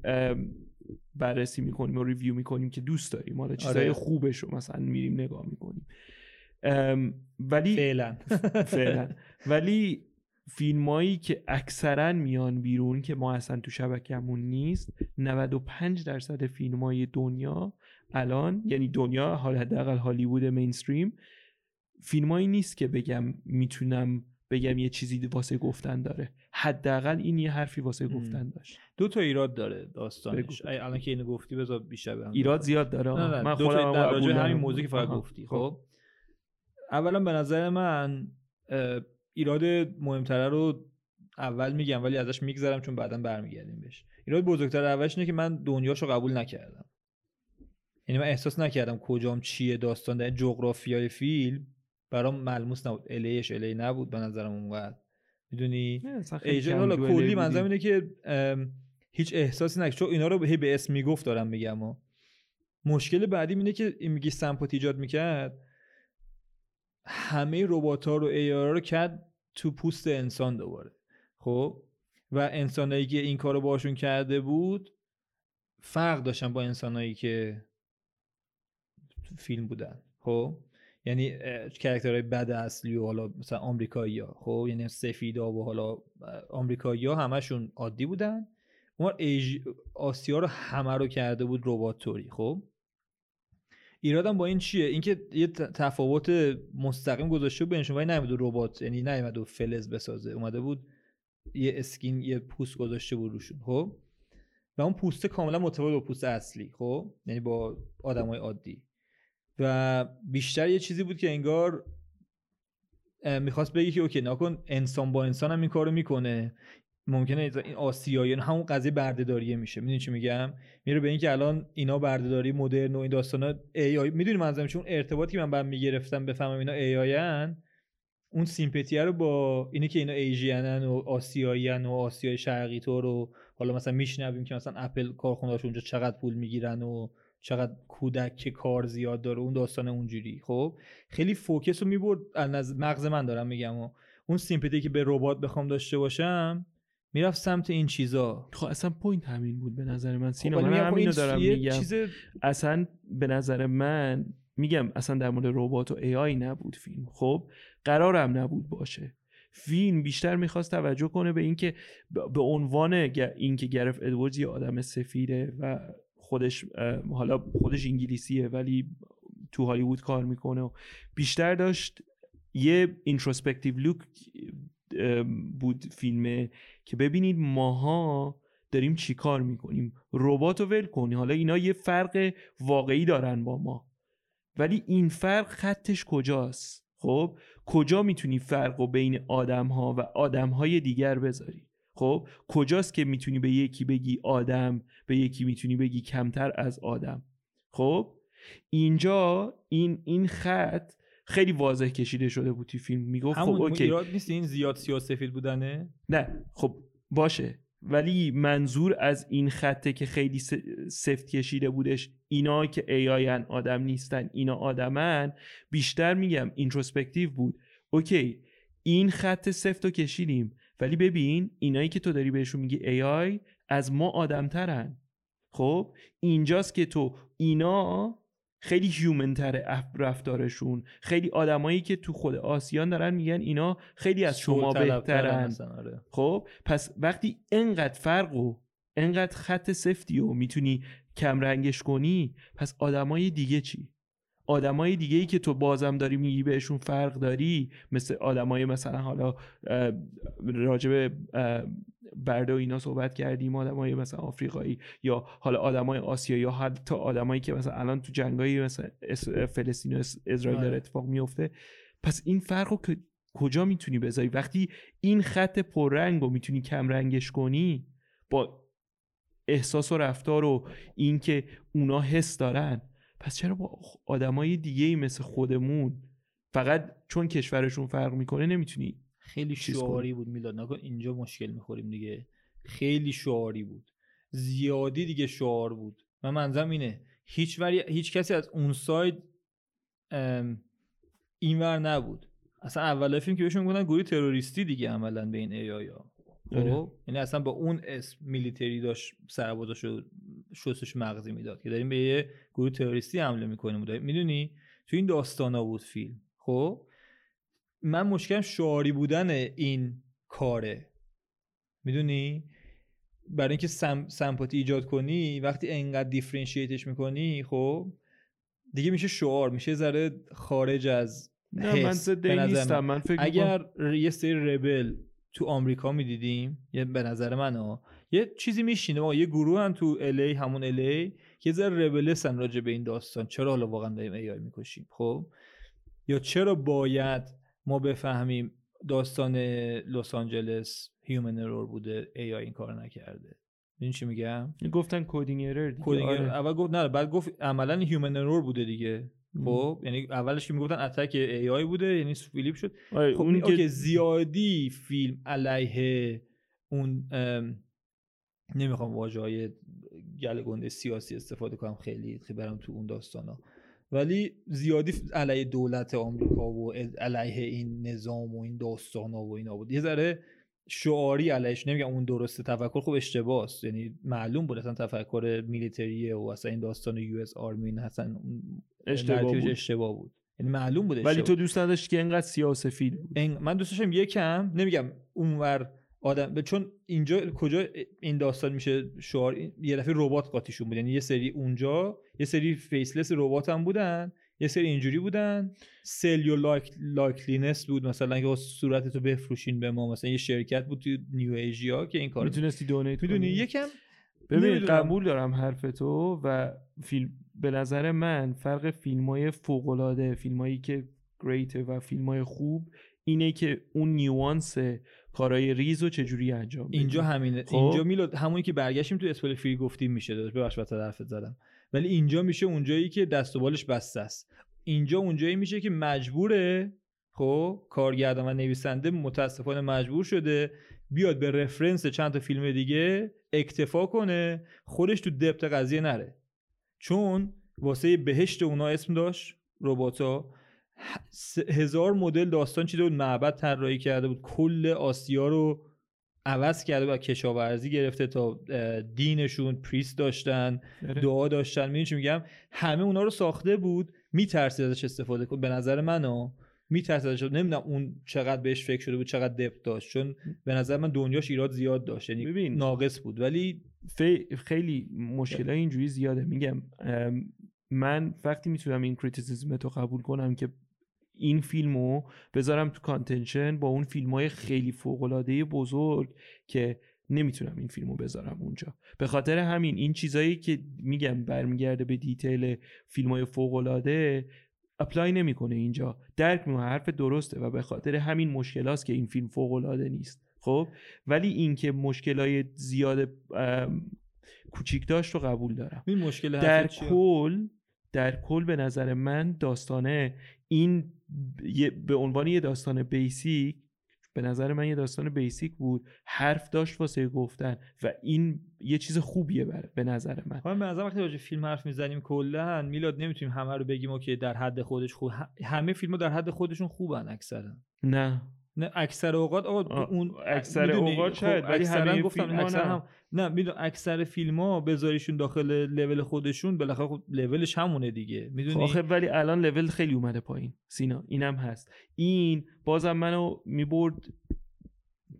بررسی می‌کنیم و ریویو می‌کنیم که دوست داریم. حالا چیزای
آره.
خوبش رو مثلا میریم نگاه می‌کنیم. ولی
فعلا.
فعلا. ولی فیلمایی که اکثرا میان بیرون که ما اصلا تو شبکهمون نیست 95 درصد فیلمای دنیا الان یعنی دنیا حال حداقل هالیوود مینستریم فیلمایی نیست که بگم می‌تونم بگم یه چیزی واسه گفتن داره. حداقل این یه حرفی واسه. گفتن داشت.
دو تا ایراد داره. داستانش. الان که اینو گفتی بذار بیشتر
ایراد زیاد داره.
نه نه
من خودم
در راجع همین
دارم.
موضوعی که فقط. گفتی خب؟ اولا به نظر من ایراد مهمتره رو اول میگم ولی ازش میگذرم چون بعدا برمیگردیم بهش. ایراد بزرگتر اولش اینه که من دنیاشو قبول نکردم. یعنی من احساس نکردم کجام چیه داستان در جغرافیای فیلم برام ملموس نبود. الیش الی نبود به نظرم اونقدر. می‌دونی؟ ایجن حالا کلی. منظرم اینه که هیچ احساسی نکرد چون اینا رو هی به اسم می‌گفت دارم میگم و مشکل بعدی اینه که این میگی سمپاتی ایجاد می‌کرد. همه ربات ها رو ای رو کرد تو پوست انسان دوباره. خب؟ و انسانایی که این کارو باشون کرده بود فرق داشتن با انسانایی که فیلم بودن. خب؟ یعنی character های بد اصلی و حالا مثلا آمریکایی ها. خب؟ یعنی سفیدا و حالا آمریکایی ها همشون عادی بودن. اون Asia... آسیا رو همه رو کرده بود رباتوری. خب؟ ایرادم با این چیه؟ اینکه یه تفاوت مستقیم گذاشته بینشون ولی نیومد ربات یعنی و فلز بسازه. اومده بود یه skin یه پوست گذاشته بود روشون خب؟ و اون پوسته کاملا متفاوت با پوست اصلی خب؟ یعنی با آدمای عادی. و بیشتر یه چیزی بود که انگار می‌خواست بگی که okay نکن انسان با انسان هم این کارو می‌کنه. ممکنه این آسیایی همون قضیه بردهداریه میشه. می‌دونی چی میگم؟ میره به اینکه الان اینا بردهداری مدرن و این داستانا AI می‌دونی منظورم چون ارتباطی که من بعد می‌گرفتم بفهمم اینا AI ان اون sympathy ه رو با اینه که اینا Asian ن و آسیاییان و آسیای شرقی تو رو حالا مثلا میشنویم که مثلا اپل کارخونه‌هاش اونجا چقدر پول می‌گیرن و چقدر کودک که کار زیاد داره اون داستان اونجوری. خب؟ خیلی focus رو می‌برد از مغز من دارم میگم و اون sympathy که به ربات بخوام داشته باشم می‌رفت سمت این چیزا.
خب اصلا point همین بود به نظر من.
خب
سینا
ولی
من
خب
همینو
این
دارم میگم.
چیز
اصلا به نظر من میگم اصلا در مورد ربات و AI نبود فیلم. خب قرارم نبود باشه. فیلم بیشتر می‌خواست توجه کنه به اینکه به عنوان اینکه Gareth Edwards یه آدم سفیده و خودش حالا خودش انگلیسیه ولی تو هالیوود کار می‌کنه و بیشتر داشت یه introspective look بود فیلمه که ببینید ماها داریم چی کار می‌کنیم؟ ربات رو ول کنی. حالا اینا یه فرق واقعی دارن با ما. ولی این فرق خطش کجاست؟ خب کجا می‌تونی فرق رو بین آدم ها و آدم های دیگر بذاری؟ خب کجاست که می‌تونی به یکی بگی آدم به یکی می‌تونی بگی کمتر از آدم؟ خب اینجا این این خط خیلی واضح کشیده شده بود توی فیلم. می‌گفت خب اوکی.
ایراد نیست این زیاد سیاسفید بودنه؟
نه. خب باشه. ولی منظور از این خطه که خیلی سفت کشیده بودش اینا که AI ان آدم نیستن اینا آدمن. بیشتر میگم introspective بود. okay این خط سفت رو کشیدیم. ولی ببین اینایی که تو داری بهشون میگی AI از ما آدمترن. خب اینجاست که تو اینا خیلی human تره رفتارشون. خیلی آدمایی که تو خود آسیان دارن میگن اینا خیلی از شما بهترن.
آره.
خب پس وقتی انقدر فرق و انقدر خط سفتی و می‌تونی کم رنگش کنی پس آدمای دیگه چی؟ آدمای دیگه ای که تو بازم داری میگی بهشون فرق داری مثل آدمای مثلا حالا راجب برده و اینا صحبت کردیم آدمای مثلا آفریقایی یا حالا آدمای آسیا یا حتی آدمایی که مثلا الان تو جنگایی مثلا فلسطین و اسرائیل داره آره. اتفاق میفته پس این فرق رو کجا می‌تونی بذاری وقتی این خط پررنگ رو می‌تونی کم رنگش کنی با احساس و رفتار و اینکه اونا حس دارن پس چرا با آدمای دیگه ای مثل خودمون فقط چون کشورشون فرق می‌کنه نمی‌تونی
خیلی شعاری بود میلاد. نکن اینجا مشکل می‌خوریم دیگه. خیلی شعاری بود. زیادی دیگه شعار بود. من منظرم اینه هیچ وری... هیچ کسی از اون ساید اینور نبود. اصلا اول فیلم که بهشون گفتن گروه تروریستی دیگه عملا به این ای. خب یعنی اصلا با اون اسم میلیتری داشت سربازاشو شستش مغزی می‌داد که داریم به یه گروه تروریستی حمله می‌کنیم. می‌دونی؟ تو این داستانا بود فیلم. خب؟ من مشکلم شعاری بودن این کاره. می‌دونی؟ برای اینکه سم، سمپاتی ایجاد کنی وقتی انقدر دیفرنشیتش می‌کنی خب؟ دیگه میشه شعار میشه ذره خارج از
نه من نیستم. من فکر
اگر یه سری rebel تو آمریکا می‌دیدیم؟ یه به نظر من ها یه چیزی میشینه یه گروه هم تو LA همون LA یه ذره rebels ن راجع به این داستان. چرا حالا واقعا داریم AI می‌کشیم؟ خب؟ یا چرا باید ما بفهمیم داستان لس آنجلس human error بوده AI این کار نکرده؟ این چی میگم؟
گفتن coding error
coding آره. اول گفت نه بعد گفت عملا human error بوده دیگه. خب یعنی اولش که می‌گفتن attack AI بوده یعنی flip شد.
آره، خب اون
که زیادی فیلم علیه اون نمی‌خوام واژه های گل گنده سیاسی استفاده کنم خیلی خیلی برم تو اون داستان ها ولی زیادی علیه دولت آمریکا و علیه این نظام و این داستان ها و اینا بود. یه ذره شعاری علیش نمیگم اون درسته تفکر خوب اشتباهه یعنی معلوم بود اصلا تفکر military ه و اصلا این داستان US Army اصلا اشتباه بود. اشتباه بود. یعنی معلوم بود
ولی تو دوست نداشتی که اینقدر سیاه سفید بود.
من دوست داشتم یکم نمیگم اونور آدم چون اینجا کجا این داستان میشه شعار؟ یه دفعه ربات قاطیشون بود. یعنی یه سری اونجا یه سری faceless ربات هم بودن. یه سری اینجوری بودن. sell your like likeness بود. مثلا که صورت تو بفروشین به ما مثلا یه شرکت بود تو New Asia که این کار
می‌تونستی donate
می‌دونی؟ یکم
ببین قبول دارم حرف تو و فیلم به نظر من فرق فیلم های فوق العاده فیلم هایی که great و فیلم های خوب اینه که اون nuance کارهای ریز و چجوری انجام
اینجا همینه. خب؟ اینجا میلاد همونی که برگشتیم تو spoiler free گفتیم میشه داشت ببخش واسه حرفت زدم. ولی اینجا میشه اونجایی که دست و بالش بسته است. اینجا اونجایی میشه که مجبوره خب کارگردان و نویسنده متاسفانه مجبور شده بیاد به رفرنس چند تا فیلم دیگه اکتفا کنه خودش تو دپت قضیه نره. چون واسه بهشت اونا اسم داشت رباتا هزار مدل داستان چیده بود معبد طراحی کرده بود. کل آسیا رو عوض کرده و کشاورزی گرفته تا دینشون priest داشتن بله. دعا داشتن. می‌دونی چی میگم؟ همه اونا رو ساخته بود میترسید ازش استفاده کن. به نظر من میترسید ازش نمی‌دونم اون چقدر بهش فکر شده بود چقدر depth داشت. چون به نظر من دنیاش ایراد زیاد داشت. یعنی ببین. ناقص بود. ولی
خیلی مشکل اینجوری زیاده. میگم من وقتی می‌تونم این criticism تو قبول کنم که این فیلمو بذارم تو contention با اون فیلم های خیلی فوقلاده بزرگ که نمی‌تونم این فیلمو بذارم اونجا. به خاطر همین این چیزایی که میگم برمیگرده به detail فیلم های فوقلاده apply نمی‌کنه اینجا. درک می‌کنه حرف درسته و به خاطر همین مشکلاست که این فیلم فوقلاده نیست. خب؟ ولی اینکه مشکلای زیاد کوچیک داشت رو قبول دارم.
این مشکل
در کل در کل به نظر من داستانه این به عنوان یه داستان بیسیک به نظر من یه داستان بیسیک بود. حرف داشت واسه گفتن و این یه چیز خوبیه بره به نظر من.
من به نظر وقتی راجع فیلم حرف می‌زنیم کلا میلاد نمی‌تونیم همه رو بگیم که در حد خودش خوب همه فیلم در حد خودشون خوبن اکثرا.
نه.
نه اکثر اوقات آقا اون
اکثر اوقات شاید خب، ولی همه
گفتم اکثر هم نه میدون اکثر فیلم ها بذاریشون داخل لول خودشون بالاخره خب لولش همونه دیگه می‌دونی؟
آخه ولی الان لول خیلی اومده پایین سینا اینم هست. این بازم منو می‌برد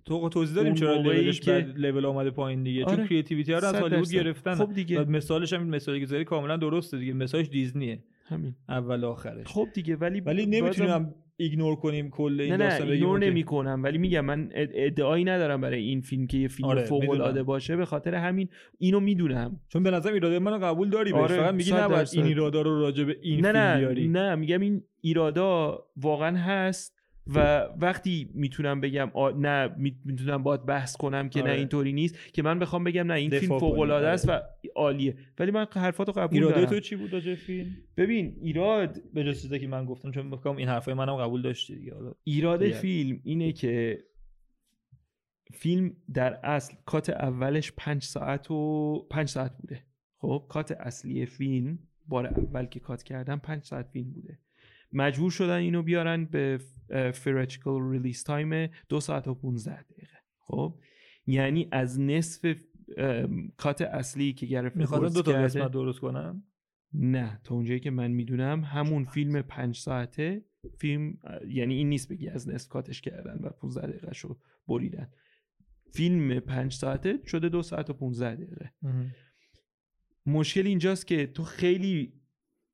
تو توضیح دادیم چرا لولش که... لول اومده پایین دیگه؟ آره. چون creativity ها رو از هالیوود گرفتن.
خب دیگه.
مثالش هم مثالی که کاملا درسته دیگه مثالش دیزنیه.
همین.
اول آخرش.
خب دیگه ولی
ولی نمی‌تونیم ignore کنیم کل این
نه نه ignore
okay.
نمی کنم ولی میگم من اد- ادعایی ندارم برای این فیلم که یه فیلم
آره،
فوق العاده. باشه به خاطر همین اینو می‌دونم
چون به نظرم ایراده منو قبول داری
آره،
فقط میگی نباید. این ایرادا رو راجع به این
نه
فیلم
نه
بیاری
نه میگم این ایرادا واقعا هست و وقتی می‌تونم بگم آ... نه می- می‌تونم باید بحث کنم که نه
آره.
اینطوری نیست که من بخوام بگم نه این فیلم فوق العاده
کنی،
است و عالیه. ولی من حرفاتو قبول
ایراده
دارم.
تو چی بود راجع فیلم؟
ببین ایراد
به جز چیزی که من گفتم چون بکنم این حرفای منم قبول داشتی دیگه.
ایراد. فیلم اینه که فیلم در اصل کات اولش پنج ساعت و پنج ساعت بوده. خب کات اصلی فیلم بار اول که کات کردن پنج ساعت فیلم بوده. مجبور شدن اینو بیارن به theatrical release time دو ساعت و 15 دقیقه. خب؟ یعنی از نصف cut اصلی که گرفت
می‌خواد دو تا قسمت درست کنم؟
نه تا اونجایی که من می‌دونم همون فیلم پنج ساعته فیلم یعنی این نیست بگی از نصف cut ش کردن و 15 دقیقه شو بریدن. فیلم پنج ساعته شده دو ساعت و 15 دقیقه. مشکل اینجاست که تو خیلی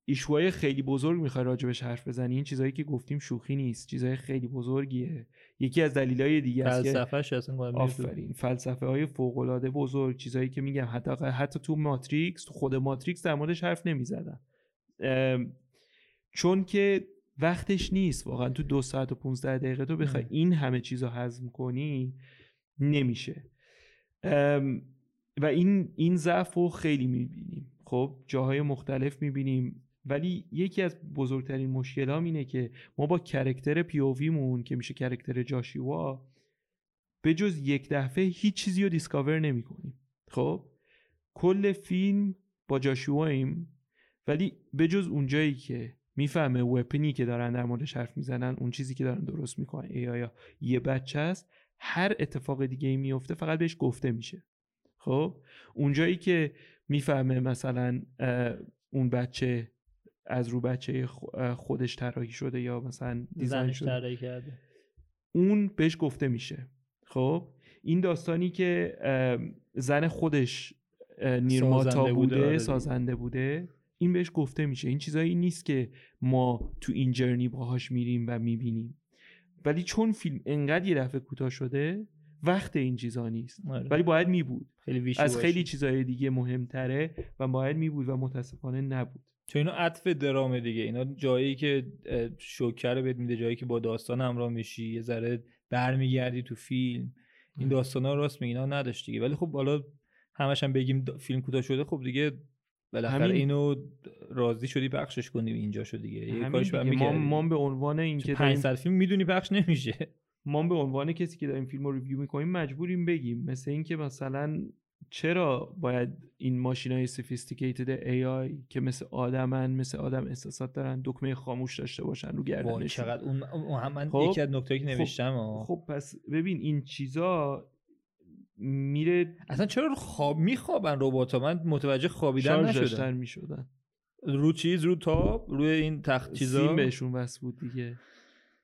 ایشوهای خیلی بزرگ می‌خوای راجبش حرف بزنی؟ این چیزهایی که گفتیم شوخی نیست. چیزهای خیلی بزرگیه. یکی از دلایل دیگه
فلسفه‌ش اصلا.
آفرین فلسفه های فوق العاده بزرگ چیزایی که میگم حتی حتی تو ماتریکس تو خود ماتریکس در موردش حرف نمی‌زدن. چون که وقتش نیست واقعا تو دو ساعت و 15 دقیقه تو بخوای. این همه چیز رو هضم کنی نمیشه. و این این ضعف رو خیلی می‌بینیم. خب جاهای مختلف می‌بینیم. ولی یکی از بزرگترین مشکل اینه که ما با character POV یمون که میشه character جاشیوا به جز یک دفعه هیچ چیزی رو discover نمی کنیم خب؟ کل فیلم با جاشواییم ولی به جز اونجایی که می‌فهمه weapon ی که دارن در موردش حرف می‌زنن اون چیزی که دارن درست می‌کنن AI ا یه بچه است هر اتفاق دیگه ای میفته فقط بهش گفته میشه. خب؟ اونجایی که می‌فهمه مثلا اون بچه از رو بچه خودش طراحی شده یا مثلا دیزاین شده.
طراحی کرده.
اون بهش گفته میشه. خب؟ این داستانی که زن خودش نیرماتا
سازنده
بوده,
بوده، آره.
سازنده بوده این بهش گفته میشه. این چیزایی نیست که ما تو این جرنی باهاش میریم و می‌بینیم. ولی چون فیلم انقدر یه دفعه کوتاه شده وقت این چیزا نیست.
آره.
ولی باید میبود.
خیلی
از خیلی. چیزای دیگه مهمتره و باید میبود و متاسفانه نبود.
چون اینا عطف درامه دیگه. اینا جایی که شوکه رو بهت میده جایی که با داستان همراه میشی یه ذره برمیگردی تو فیلم. این داستان ها راست میگی اینا نداشت دیگه. ولی خب حالا همش هم بگیم فیلم کوتاه شده خب دیگه بالاخره
همین.
اینو راضی شدی پخشش کنی اینجا شد دیگه. یه.
ما, ما به عنوان این که
500 فیلم می‌دونی پخش نمیشه.
ما به عنوان کسی که داریم فیلم رو ریویو می‌کنیم مجبوریم بگیم. مثل اینکه مثلا چرا باید این ماشین های سفیستیکیتد AI که مثل آدمن مثل آدم احساسات دارن دکمه خاموش داشته باشن رو
وای
گردنشون
چقدر اون, هم من
خب،
یکی از نکتهایی که
خب،
نوشتم ها.
خب پس ببین این چیزا میره
اصلا چرا خواب میخوابن ربات ها من متوجه خوابیدن
داشتن می‌شدن.
رو چیز؟ رو تاب؟ روی این تخت چیزا؟
سیم بهشون وصل بود دیگه.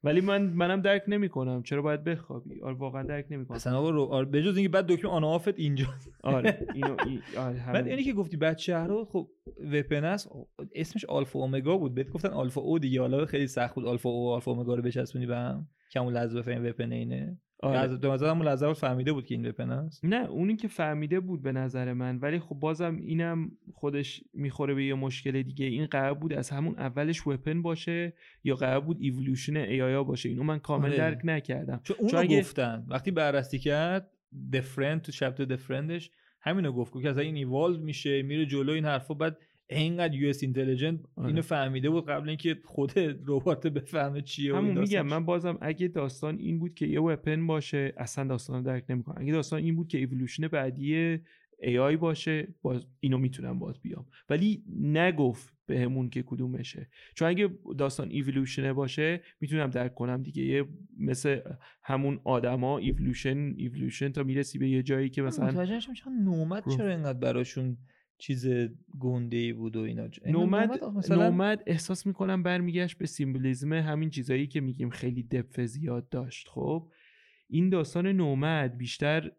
ولی من منم درک نمی‌کنم. چرا باید بخوابی؟ آره واقعا درک نمی‌کنم.
اصلا آقا رو آره بجز اینکه بعد دکمه آن آفت اینجا.
آره اینو ای- آره
بعد. اینی که گفتی بچه رو خب وپن است. اسمش آلفا اومگا بود. بهت گفتن آلفا او دیگه. حالا خیلی سخت بود آلفا او آلفا اومگا رو بچسبونی به هم. که همون لحظه بفهمی وپن اینه
آره.
از به نظر همون لحظه بود فهمیده بود که این وپن است
نه اونی که فهمیده بود به نظر من ولی خب بازم اینم خودش می‌خوره به یه مشکل دیگه این قرار بود از همون اولش وپن باشه یا قرار بود ایولوشن ای باشه اینو من کامل
آره.
درک نکردم
چون اون
چون
گفتن وقتی بررسی کرد دفرند تو شبت دفرندش همینو گفت گفت که از این ایوالو میشه میره جلو این حرفا بعد اینقدر یو اس اینتلیجنت
آره.
اینو فهمیده بود قبل اینکه خود ربات بفهمه چیه و این
همون میگم. من بازم اگه داستان این بود که یه weapon باشه اصلا داستان رو درک نمی‌کنم. اگه داستان این بود که ایولوشن بعدی AI باشه باز اینو می‌تونم باز بیام. ولی نگفت بهمون که کدومشه. چون اگه داستان ایولوشنه باشه می‌تونم درک کنم دیگه. یه مثل همون آدما evolution evolution تا می‌رسی به یه جایی که مثلا
متوجه
NOMAD
چرا اینقدر براشون چیز گنده ای بود و اینا.
NOMAD
مثلا
NOMAD احساس می‌کنم برمیگشت به symbolism همین چیزایی که میگیم خیلی depth زیاد داشت. خب این داستان NOMAD بیشتر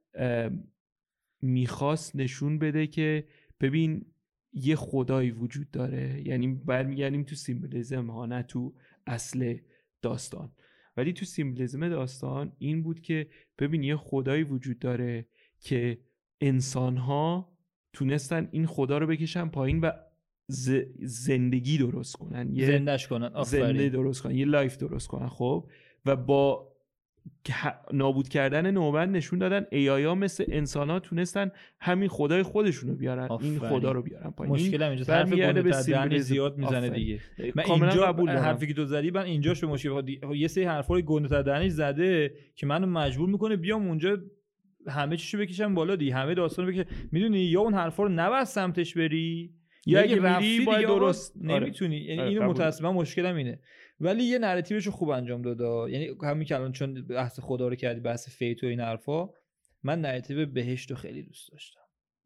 می‌خواست نشون بده که ببین یه خدایی وجود داره. یعنی برمیگردیم تو symbolism ها نه تو اصل داستان. ولی تو symbolism داستان این بود که ببین یه خدایی وجود داره که انسان ها تونستن این خدا رو بکشن پایین و زندگی درست کنن.
یه زندش کنن.
زنده درست کنن. یه life درست کنن خب؟ و با نابود کردن NOMAD نشون دادن AI ها مثل انسان ها تونستن همین خدای خودشون رو بیارن. این خدا رو بیارن پایین.
مشکل هم اینجا حرف به زیاد می‌زنه دیگه. من اینجا قبول حرفی که تو زدی من اینجاش به مشکل یه سری حرفای گنده دهنش زده که منو مجبور می‌کنه بیام اونجا همه چیشو بکشم بالا دی همه داستانو بکشم می‌دونی یا اون حرفا رو نباید سمتش بری
یا اگه میری باید درست.
آره. نمی‌تونی. یعنی آره، اینو متاسفانه مشکلم اینه. ولی یه narrative شو خوب انجام داده یعنی همین که الان چون بحث خدا رو کردی بحث faith و این حرفا من narrative بهشت رو خیلی دوست داشتم.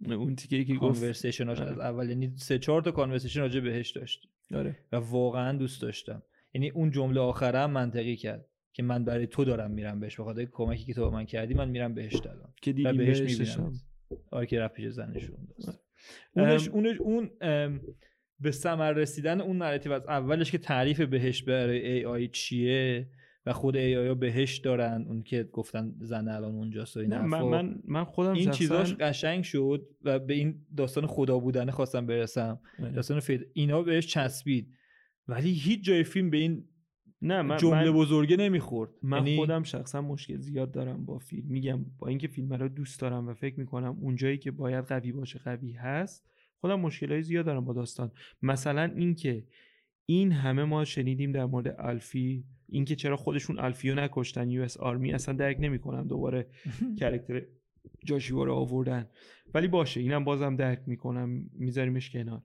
اون تیکه که
گفت. از اول. یعنی سه چهار تا conversation راجع بهشت داشت
آره.
و واقعا دوست داشتم. یعنی اون جمله آخره هم منطقی کرد. که من برای تو دارم میرم بهش بخاطر کمکی که تو به من کردی من میرم بهشت الان
که دیدی بهش
می‌بینم آره که رفت پیش زنشون اونش اونش اون به ثمر رسیدن اون نراتیو از اولش که تعریف بهش برای ای آی چیه و خود ای آی بهش دارن اون که گفتن زن الان اونجاست و این
من, من, من خودم
این چیزاش قشنگ شد و به این داستان خدا بودن خواستم برسم. بله. داستان فید اینا بهش چسبید. ولی هیچ جای فیلم به این
نه من
جمله بزرگه نمی‌خورد.
من یعنی خودم شخصا مشکل زیاد دارم با فیلم. میگم با اینکه فیلم رو دوست دارم و فکر می‌کنم اونجایی که باید قوی باشه قوی هست خودم مشکلای زیاد دارم با داستان. مثلا اینکه این همه ما شنیدیم در مورد آلفی اینکه چرا خودشون آلفیو نکشتن US Army اصلا درک نمی‌کنم دوباره character جاشوا رو آوردن. ولی باشه اینم بازم درک می‌کنم میذاریمش کنار.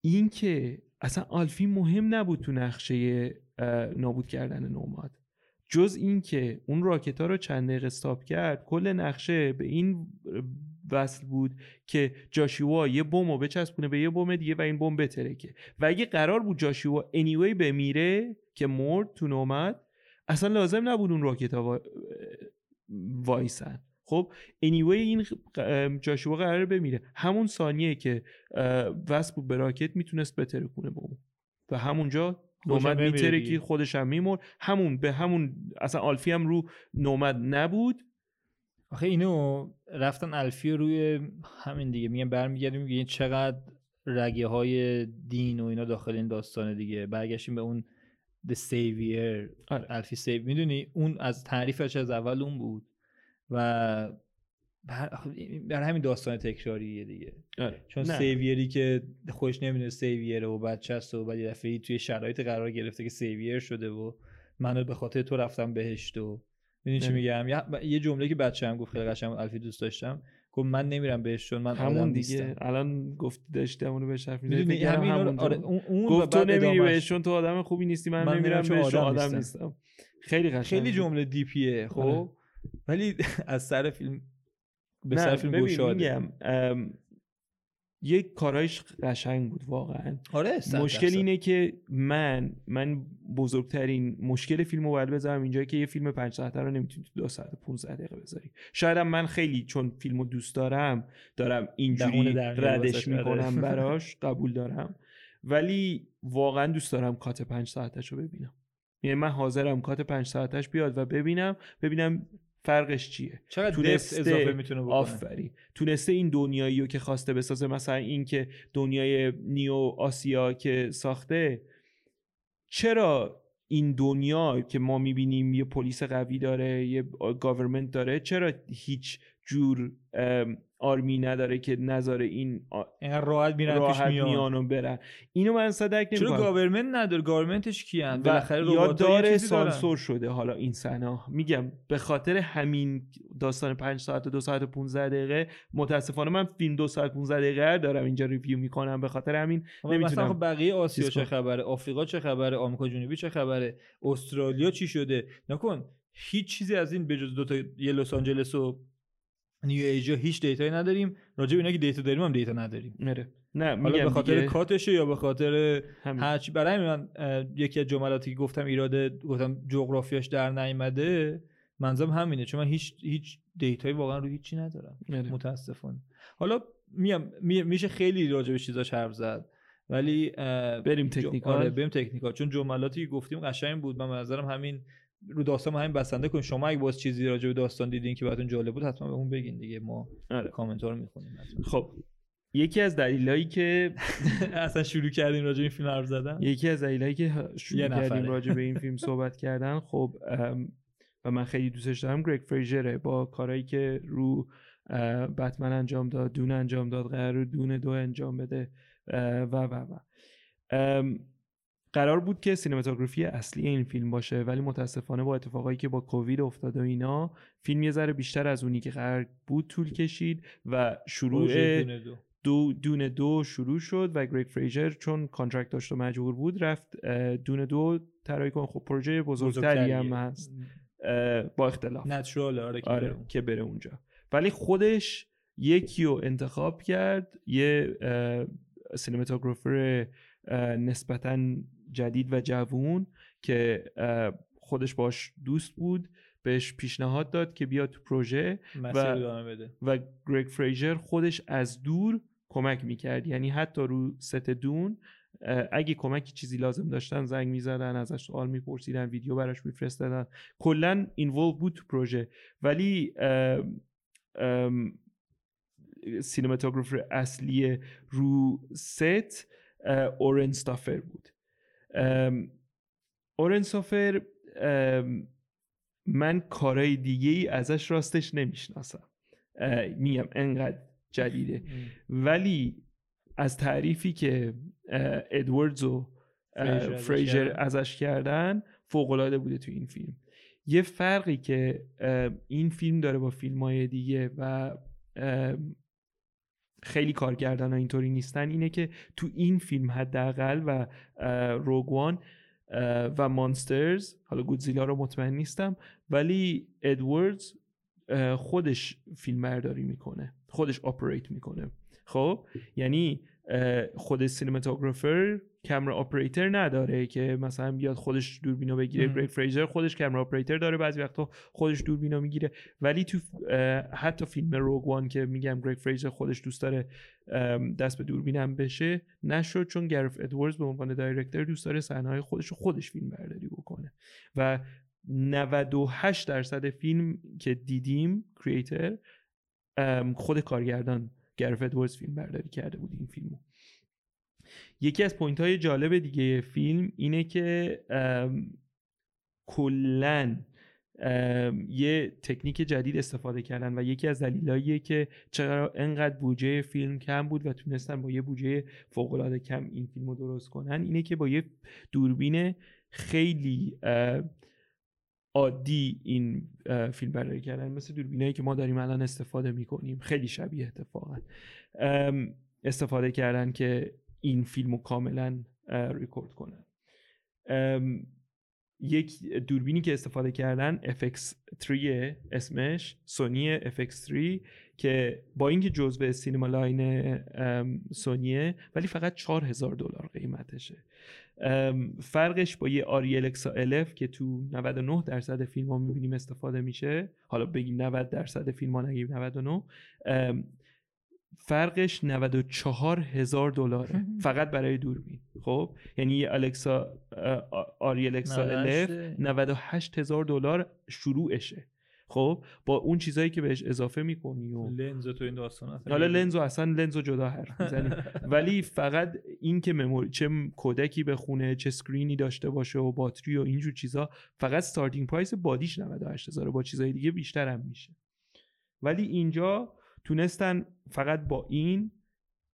اینکه اصلا آلفی مهم نبود تو نقشه نابود کردن نوماد جز اینکه اون راکت ها رو چند دقیقه استاپ کرد کل نقشه به این وصل بود که جاشیوا یه بم رو بچسبونه به یه بم دیگه و این بم بترکه. و اگه قرار بود جاشیوا انیوی بمیره که مرد تو نومد اصلا لازم نبود اون راکت ها وایسن. خب anyway این جاشوا قرار بمیره. همون ثانیه که بود به راکت می‌تونست بترکونه بم و همونجا نومد میترکید خودش هم میمرد. همون به همون اصلا آلفی هم رو نومد نبود.
آخه اینو رفتن الفی روی همین دیگه. میگن برمیگردیم میگن چقدر رگه های دین و اینا داخل این داستان دیگه. برگشتیم به اون The Savior. آره. الفی سیو. می‌دونی؟ اون از تعریفش از اول اون بود. و برای همین داستان تکراریه دیگه.
آره.
چون نه. سیویری که خوش نمی‌دونه سیویره و بچه است و بعد یه دفعه توی شرایط قرار گرفته که سیویر شده و منو به خاطر تو رفتم بهشت و می‌دونی چی میگم؟ یه جمله که بچه هم گفت خیلی قشنگ الفی دوست داشتم. گفت من نمیرم بهش چون من
همون دیگه. الان گفت داشتم اونو بهش حرف می‌زنی همون آره اون گفت تو نمیری بهش چون تو آدم خوبی نیستی من, من نمیرم بهش آدم, آدم نیستم. خیلی قشنگ
خیلی جمله دیپیه خب؟ آره. ولی از سر فیلم به سر فیلم گشاده.
یه کارایش قشنگ بود واقعا.
آره
مشکل اینه که من من بزرگترین مشکل فیلم رو باید بذارم اینجایی که یه فیلم پنج ساعته رو نمی‌تونی تو دو ساعت 15 دقیقه بذاری. شاید من خیلی چون فیلم رو دوست دارم دارم اینجوری ردش آره. می‌کنم براش قبول دارم. ولی واقعا دوست دارم cut پنج ساعتش رو ببینم. یعنی من حاضرم cut پنج ساعتش بیاد و ببینم ببینم فرقش چیه؟
چقدر تونسته اضافه می‌تونه بکنه؟
آفرین. تونسته این دنیایی رو که خواسته بسازه مثلا این که دنیای New آسیا که ساخته چرا این دنیا که ما می‌بینیم یه پلیس قوی داره یه government داره چرا هیچ جور army نداره که نظر این
راحت میرن راحت
میان. و برن. اینو من صدق نمی‌کنم.
چرا government نداره؟ government ش کیان؟
بالاخره یا داره سانسور شده. حالا این سنا میگم به خاطر همین داستان 5 ساعت و 2 ساعت و 15 دقیقه متاسفانه من فیلم 2 ساعت 15 دقیقه دارم اینجا review می‌کنم به خاطر همین. نمی‌تونم مثلا
خب بقیه آسیا چه خبره؟ آفریقا چه خبره؟ آمریکا جنوبی چه خبره؟ استرالیا چی شده؟ نکن. هیچ چیزی از این بجز دو تا یه لس آنجلس و New Asia هیچ data یی نداریم. راجع به اینا که data داریم هم data نداریم.
نره نه
حالا به خاطر دیگه... cut شه یا به خاطر هرچی برای من یکی از جملاتی که گفتم ایراده گفتم جغرافیاش در نیامده منظورم همینه. چون من هیچ هیچ data یی واقعا رو هیچی ندارم.
نره.
متاسفانه. حالا میام میشه خیلی راجع به چیزاش حرف زد. ولی
بریم technical.
آره بریم technical. چون جملاتی گفتیم قشنگ بود. من نظرم همین رو داستان همین بسنده کن شما اگه باز چیزی راجع به داستان دیدین که براتون جالب بود حتما به اون بگین دیگه. ما
آره.
کامنت رو می‌خونیم
خب. یکی از دلایلی که
اصلا شروع کردیم راجع به این فیلم حرف زدن.
یکی از دلایلی که شروع کردیم راجع به این فیلم صحبت کردن خب و من خیلی دوستش دارم گریگ فریجره. با کارهایی که رو بتمن انجام داد دون انجام داد قرار دون دو انجام بده و و و. قرار بود که cinematography اصلی این فیلم باشه ولی متاسفانه با اتفاقایی که با کووید افتاده و اینا فیلم یه ذره بیشتر از اونی که قرار بود طول کشید و شروع دو. دون دو شروع شد و گریگ فریزر چون contract داشت و مجبور بود رفت دون دو طراحی کن خب پروژه بزرگتری هم هست با اختلاف.
natural
آره, که, آره بره که بره اونجا. ولی خودش یکی رو انتخاب کرد یه سینماتوگرافر نسبتا جدید و جوون که خودش باش دوست بود بهش پیشنهاد داد که بیاد تو پروژه
و, بده.
و گریگ فریجر خودش از دور کمک می‌کرد. یعنی حتی رو ست دون اگه کمکی چیزی لازم داشتن زنگ می‌زدن ازش سوال میپرسیدن ویدیو براش میفرستادن. کلا اینولو بود تو پروژه. ولی سینماتوگرافر اصلی رو ست اورن ستافر بود. اورن ستافر من کارهای دیگه ای ازش راستش نمی‌شناسم. میگم انقدر جدیده. ولی از تعریفی که ادواردز و فریجر ازش کردن فوقالعاده بوده تو این فیلم. یه فرقی که این فیلم داره با فیلم های دیگه و خیلی کارگردان ها اینطوری نیستن اینه که تو این فیلم حداقل و روگوان و مانسترز حالا گودزیلا رو مطمئن نیستم ولی ادواردز خودش فیلم برداری می‌کنه خودش آپریت می‌کنه. خب؟ یعنی خود سینماتوگرافر کامرا اپراتور نداره که مثلا بیاد خودش دوربینو بگیره. گریگ فریزر خودش کامرا اپراتور داره بعضی وقتا خودش دوربینو می‌گیره. ولی تو حتی فیلم Rogue که میگم گریگ فریزر خودش دوست داره دست به دوربینم بشه نشد چون گرت ادواردز به عنوان director دوست داره صحنه‌های خودش رو خودش فیلم برداری بکنه. و 98 درصد فیلم که دیدیم Creator خود کارگردان گرت ادواردز فیلم برداری کرده بود این فیلمو. یکی از point های جالب دیگه فیلم اینه که کلا یه تکنیک جدید استفاده کردن و یکی از دلایلیه که چرا انقدر بودجه فیلم کم بود و تونستن با یه بودجه فوق العاده کم این فیلم رو درست کنن اینه که با یه دوربین خیلی عادی این فیلم برداری کردن. مثل دوربینایی که ما داریم الان استفاده می‌کنیم. خیلی شبیه اتفاقا. استفاده کردن که این فیلم رو کاملا ریکورد کنن. یک دوربینی که استفاده کردن FX3 اسمش سونی FX3 که با اینکه جزء سینما لاین سونیه ولی فقط 4000 دلار قیمتشه. فرقش با یه آری الکسا الف که تو 99 درصد فیلم ها می‌بینیم استفاده میشه. حالا بگیم 90 درصد فیلم ها نگیم 99 فرقش 94 هزار دلاره. فقط برای دوربین. خب؟ یعنی یه الکسا ARRI Alexa LF 98 هزار دلار شروعشه. خب با اون چیزایی که بهش اضافه می‌کنی و
لنز تو این داستان
حالا لنز اصلا لنز جدا حرف می‌زنی ولی فقط این که memory چه codec ی بخونه چه screen ی داشته باشه و باتری و اینجور چیزا فقط starting price body ش 98 هزار با چیزای دیگه بیشتر هم میشه. ولی اینجا تونستن فقط با این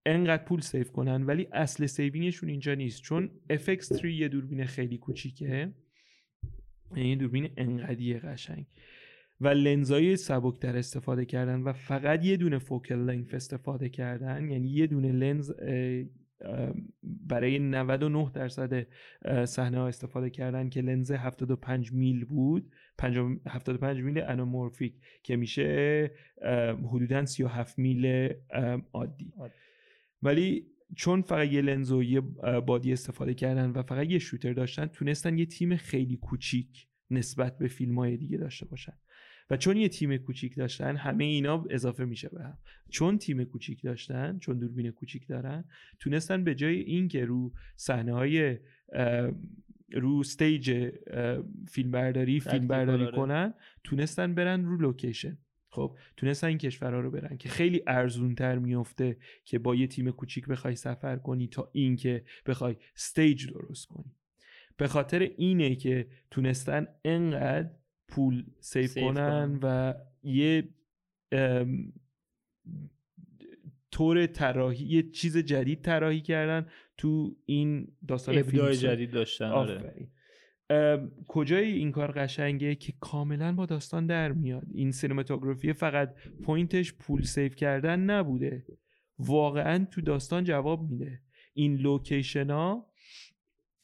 انقدر پول save کنن ولی اصل saving شون اینجا نیست. چون FX3 یه دوربین خیلی کوچیکه. یعنی دوربین انقدی قشنگ. و لنزای سبکتر استفاده کردن و فقط یه دونه فوکل لنگف استفاده کردن یعنی یه دونه لنز برای 99 درصد صحنه ها استفاده کردن که لنز 75 میل بود 75 میل انومورفیک که میشه حدودا 37 میل عادی. ولی چون فقط یه لنز و یه body استفاده کردن و فقط یه shooter داشتن تونستن یه تیم خیلی کوچیک نسبت به فیلم های دیگه داشته باشن. و چون یه تیم کوچیک داشتن همه اینا اضافه میشه به هم. چون تیم کوچیک داشتن چون دوربین کوچیک دارن تونستن به جای اینکه رو صحنه های رو stage فیلم برداری فیلم برداری. کنن تونستن برن رو لوکیشن خب تونستن این کشورها رو برن که خیلی ارزون تر میفته که با یه تیم کوچیک بخوای سفر کنی تا اینکه بخوای stage درست کنی. به خاطر اینه که تونستن انقدر پول save
save
کنن
کنن.
و یه طور طراحی یه چیز جدید طراحی کردن تو این داستان
ابداع
فیلم
جدید داشتن آره.
کجای این کار قشنگه که کاملا با داستان در میاد؟ این cinematography فقط point ش پول save کردن نبوده. واقعا تو داستان جواب میده. این لوکیشن ها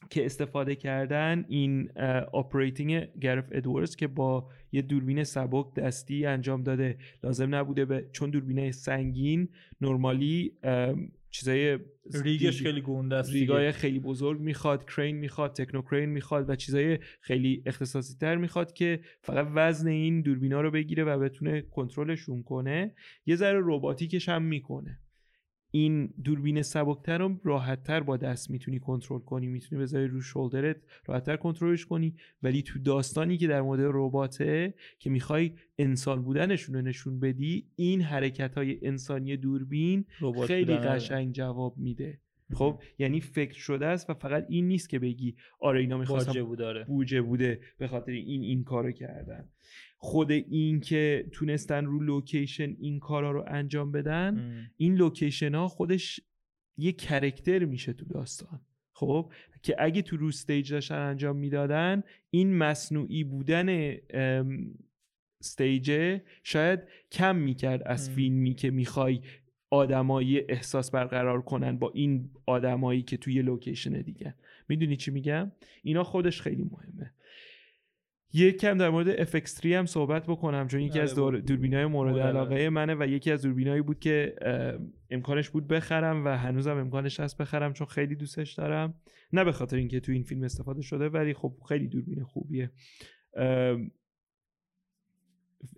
که استفاده کردن این operating گرث ادواردز که با یه دوربین سبک دستی انجام داده. لازم نبوده به چون دوربینه سنگین normally چیزای
rig ش خیلی گنده است. rig
ای خیلی بزرگ می‌خواد crane می‌خواد techno crane می‌خواد و چیزای خیلی اختصاصی تر می‌خواد که فقط وزن این دوربینا رو بگیره و بتونه کنترلشون کنه. یه ذره رباتیکش هم می‌کنه. این دوربین سبکتر رو راحتتر با دست می‌تونی کنترل کنی می‌تونی بذاری رو شولدرت راحتتر کنترلش کنی ولی تو داستانی که در مورد رباته که می‌خوای انسان بودنشون رو نشون بدی این حرکت های انسانی دوربین خیلی. قشنگ جواب میده خب یعنی فکر شده است و فقط این نیست که بگی آره اینا می‌خواستم
بود آره
بوجه بوده به خاطر این این کارو کردن خود این که تونستن رو لوکیشن این کارا رو انجام بدن
ام.
این لوکیشن ها خودش یه character میشه تو داستان خب که اگه تو رو stage داشتن انجام می‌دادن این مصنوعی بودن ام، stage ه شاید کم می‌کرد از. فیلمی که می‌خوای آدمایی احساس برقرار کنن با این آدمایی که توی لوکیشن دیگه. می‌دونی چی میگم؟ اینا خودش خیلی مهمه. یک کم در مورد FX3 هم صحبت بکنم چون یکی از دور... دوربینای مورد
مورد
علاقه. منه و یکی از دوربینایی بود که امکانش بود بخرم و هنوزم امکانش هست بخرم چون خیلی دوستش دارم. نه به خاطر اینکه تو این فیلم استفاده شده ولی خب خیلی دوربین خوبیه. ام،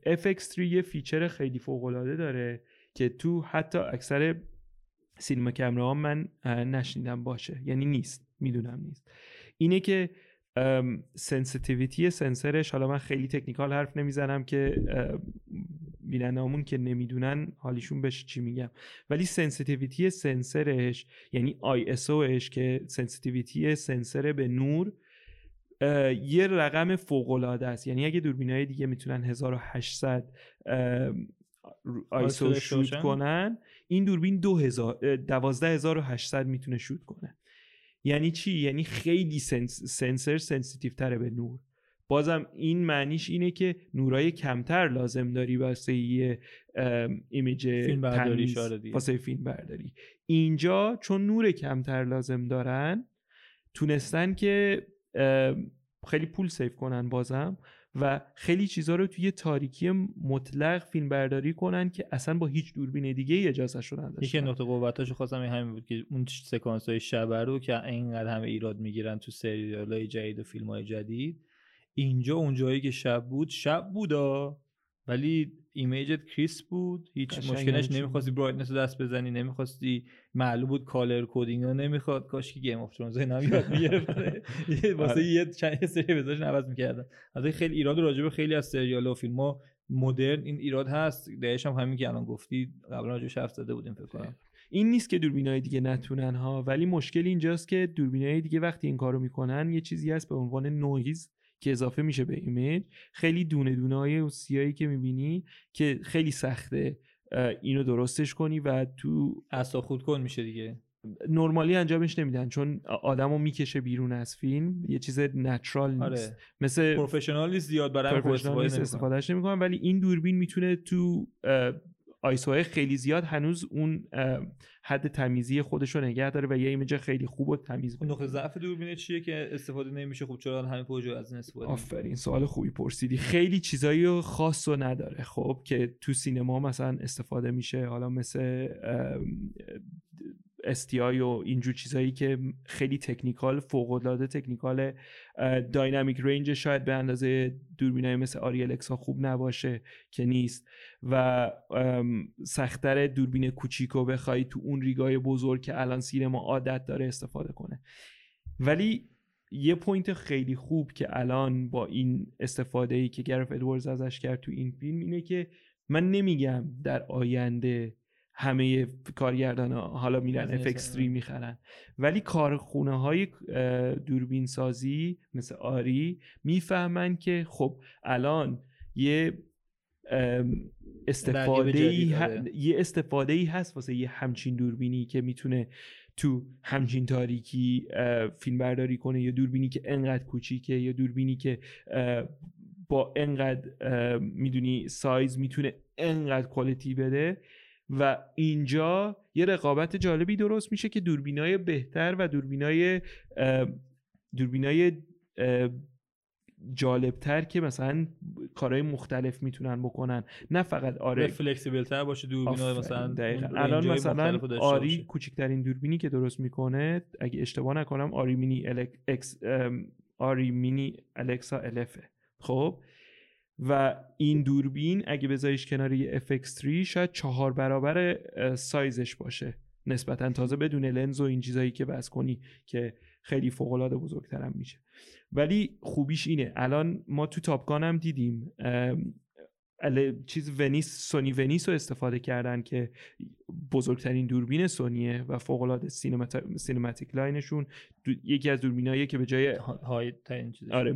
FX3 یه feature خیلی فوق العاده داره. که تو حتی اکثر cinema camera ها من اه، نشنیدم باشه. یعنی نیست. می‌دونم نیست. اینه که sensitivity sensor ش حالا من خیلی technical حرف نمی‌زنم که بینندهامون که نمی‌دونن حالیشون بشه چی میگم. ولی sensitivity sensor ش یعنی ISO ش که sensitivity sensor به نور یه رقم فوق العاده است. یعنی اگه دوربینای دیگه می‌تونن 1800 ISO
shoot؟
کنن. این دوربین 2000 اه، 12800 می‌تونه shoot کنه. یعنی چی؟ یعنی خیلی sens، sensor sensitive تره به نور. بازم این معنیش اینه که نورای کمتر لازم داری واسه یه image
فیلم برداری.
واسه فیلم برداری اینجا چون نور کمتر لازم دارن تونستن که خیلی پول save کنن بازم. و خیلی چیزها رو توی تاریکی مطلق فیلم برداری کنن که اصلا با هیچ دوربین دیگه ای اجازهش رو نداشتن
یکی نقطه قوتاشو خواستم همین بود که اون سکانس های شبه رو که اینقدر همه ایراد می‌گیرن تو سریال های جدید و فیلم های جدید اینجا اون جایی که شب بود شب بودا ولی image ت crisp بود. هیچ مشکلش نمی‌خواستی brightness رو دست بزنی نمی‌خواستی معلوم بود color grading ها نمی‌خواد. کاش که Game of Thrones نمیاد می‌گرفته. واسه
آره.
یه چند سری بزاشن عوض می‌کردن. از خیلی ایراد راجع به خیلی از سریال و فیلم ها مدرن این ایراد هست. دهش هم همین که الان گفتی. قبلا راجعش حرف زده بودیم فکر کنم.
این نیست که دوربینای دیگه نتونن ها ولی مشکل اینجاست که دوربینای دیگه وقتی این کارو می‌کنن یه چیزی هست به عنوان نویز که اضافه میشه به image خیلی دونه دونه های سیایی که می‌بینی که خیلی سخته اینو درستش کنی و تو
اصلا خود کن میشه دیگه.
نرمالی انجامش نمیدن چون آدمو می‌کشه بیرون از فیلم یه چیز نچرال نیست.
آره
مثل
پروفشنال زیاد برای
پروفشنال
استفاده
استفادهش نمی‌کنن ولی این دوربین می‌تونه تو آیسوهای خیلی زیاد هنوز اون حد تمیزی خودش رو نگه داره و یه ایمیج خیلی خوب و تمیز
اون نقطه ضعف دوربینه چیه که استفاده نمیشه؟ خب چرا همین پروژه از این استفاده؟
آفرین سوال خوبی پرسیدی. خیلی چیزایی رو خاص و نداره خب که تو سینما مثلا استفاده میشه. حالا مثل STI و اینجور چیزهایی که خیلی technical فوق العاده technical dynamic range شاید به اندازه دوربینای مثل آری ها خوب نباشه که نیست. و سختتر دوربین کوچیکو بخوای تو اون rig ای بزرگ که الان سینما عادت داره استفاده کنه. ولی یه point خیلی خوب که الان با این استفاده ای که گرث ادواردز ازش کرد تو این فیلم اینه که من نمیگم در آینده همه کارگردان ها حالا میرن FX3 می‌خرن. ولی کارخونه های دوربین سازی مثل آری می‌فهمن که خب الان یه استفاده ای آره. یه استفاده ای هست واسه یه همچین دوربینی که می‌تونه تو همچین تاریکی فیلم برداری کنه یا دوربینی که انقدر کوچیکه یا دوربینی که با انقدر می‌دونی سایز می‌تونه انقدر quality بده. و اینجا یه رقابت جالبی درست میشه که دوربینای بهتر و دوربینای دوربینای جالبتر که مثلا کارهای مختلف می‌تونن بکنن. نه فقط آره.
flexible تر باشه دوربین مثلا
الان مثلا آری کوچکترین دوربینی که درست می‌کنه اگه اشتباه نکنم آری مینی اکس آری مینی الکسا الفه. خب؟ و این دوربین اگه بذاریش کنار یه FX3 شاید چهار برابر سایزش باشه. نسبتا تازه بدون لنز و این چیزایی که بس کنی که خیلی فوق العاده بزرگترم میشه. ولی خوبیش اینه. الان ما تو تاپگان هم دیدیم چیز ونیس سونی ونیس رو استفاده کردن که بزرگترین دوربین سونیه و فوق العاده سینماتیک لاینشون. یکی از دوربینایی که به جای
های
آره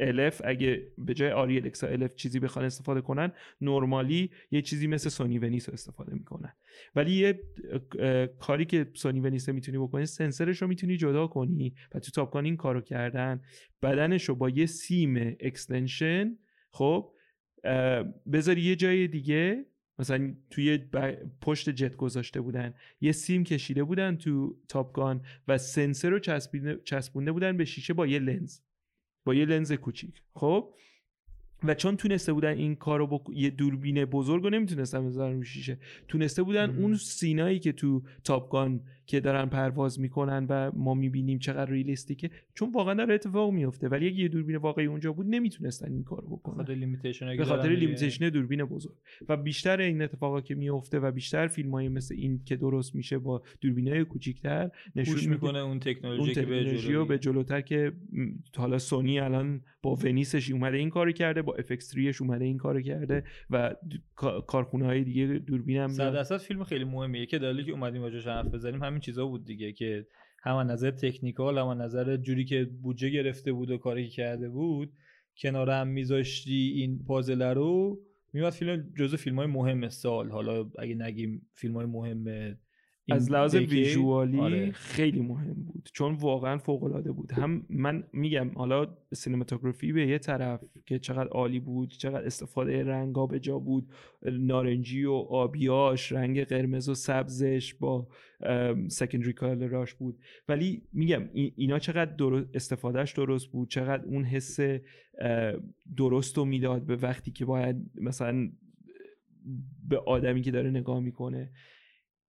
الف اگه به جای آری الکسا الف چیزی بخوان استفاده کنن نرمالی یه چیزی مثل سونی ونیس رو استفاده می‌کنن. ولی یه کاری که سونی ونیس می‌تونی بکنی سنسرش رو می‌تونی جدا کنی و تو تاپکان این کارو کردن بدنش رو با یه سیم اکستنشن خب بذاری یه جای دیگه مثلا توی پشت جت گذاشته بودن یه سیم کشیده بودن تو تاپگان و سنسر رو چسبونده بودن به شیشه با یه لنز با یه لنز کوچیک. خب؟ و چون تونسته بودن این کار رو با یه دوربین بزرگ رو نمی‌تونستن بذارن رو شیشه. تونسته بودن اون سینایی که تو تاپگان که دارن پرواز می‌کنن و ما می‌بینیم چقدر ریلیستیکه چون واقعا داره اتفاق میفته ولی اگه یه دوربین واقعی اونجا بود نمی‌تونستن این کارو بکنن. به خاطر لیمیتیشن دوربین بزرگ. و بیشتر این اتفاقا که میفته و بیشتر فیلمایی مثل این که درست میشه با دوربینای کوچیک‌تر
نشون می‌کنه اون تکنولوژی که به جلو
به جلوتر که حالا سونی الان با ونیسش اومده این کارو کرده با FX3 اومده این کارو کرده و کارخونه های دیگه دوربین هم
100 فیلم خیلی مهمیه. که دلیلی که اومدیم راجعش حرف بزنیم همین چیزا بود دیگه که هم نظر تکنیکال هم نظر جوری که بودجه گرفته بود و کاری کرده بود کنار هم میذاشتی این پازل رو میومد فیلم جزو فیلم های مهم سال. حالا اگه نگیم فیلم های مهم
از لحاظ ویژوالی آره. خیلی مهم بود. چون واقعا فوق العاده بود. هم من میگم حالا سینماتوگرافی به یه طرف که چقدر عالی بود چقدر استفاده رنگا به جا بود نارنجی و آبیاش رنگ قرمز و سبزش با سکندری کالراش بود. ولی میگم اینا چقدر درست استفادهش درست بود چقدر اون حس درست رو می‌داد به وقتی که باید مثلا به آدمی که داره نگاه می‌کنه.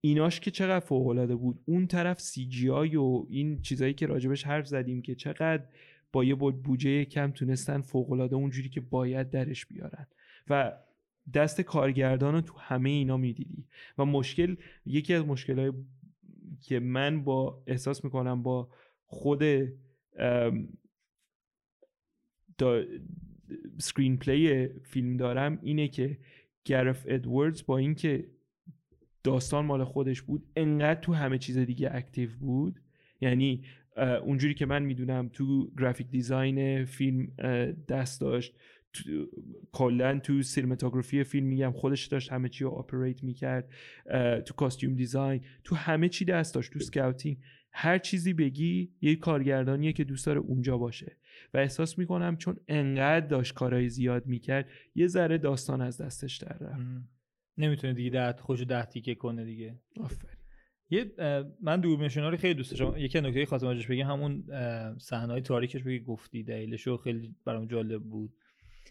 ایناش که چقدر فوق العاده بود. اون طرف سی جی آی و این چیزایی که راجبش حرف زدیم که چقدر با یه بودجه کم تونستن فوق العاده اونجوری که باید درش بیارن. و دست کارگردان رو تو همه اینا می‌دیدی. و مشکل یکی از مشکلهای که من با احساس می‌کنم با خود screenplay فیلم دارم اینه که گرث ادواردز با اینکه داستان مال خودش بود انقدر تو همه چیز دیگه active بود. یعنی اونجوری که من می‌دونم تو graphic design فیلم دست داشت کلا تو cinematography فیلم میگم خودش داشت همه چی رو operate می‌کرد تو costume design تو همه چی دست داشت تو scouting هر چیزی بگی یه کارگردانیه که دوست داره اونجا باشه. و احساس می‌کنم چون انقدر داشت کارهای زیاد می‌کرد یه ذره داستان از دستش در رفت.
نمی‌تونه دیگه ده خوش ده تیکه کنه دیگه.
آفرین.
یه من دوربین رو خیلی دوست داشتم. یکی نکته خواستم ازش بگم همون صحنه تاریکش بگی گفتی دلیلشو خیلی برام جالب بود.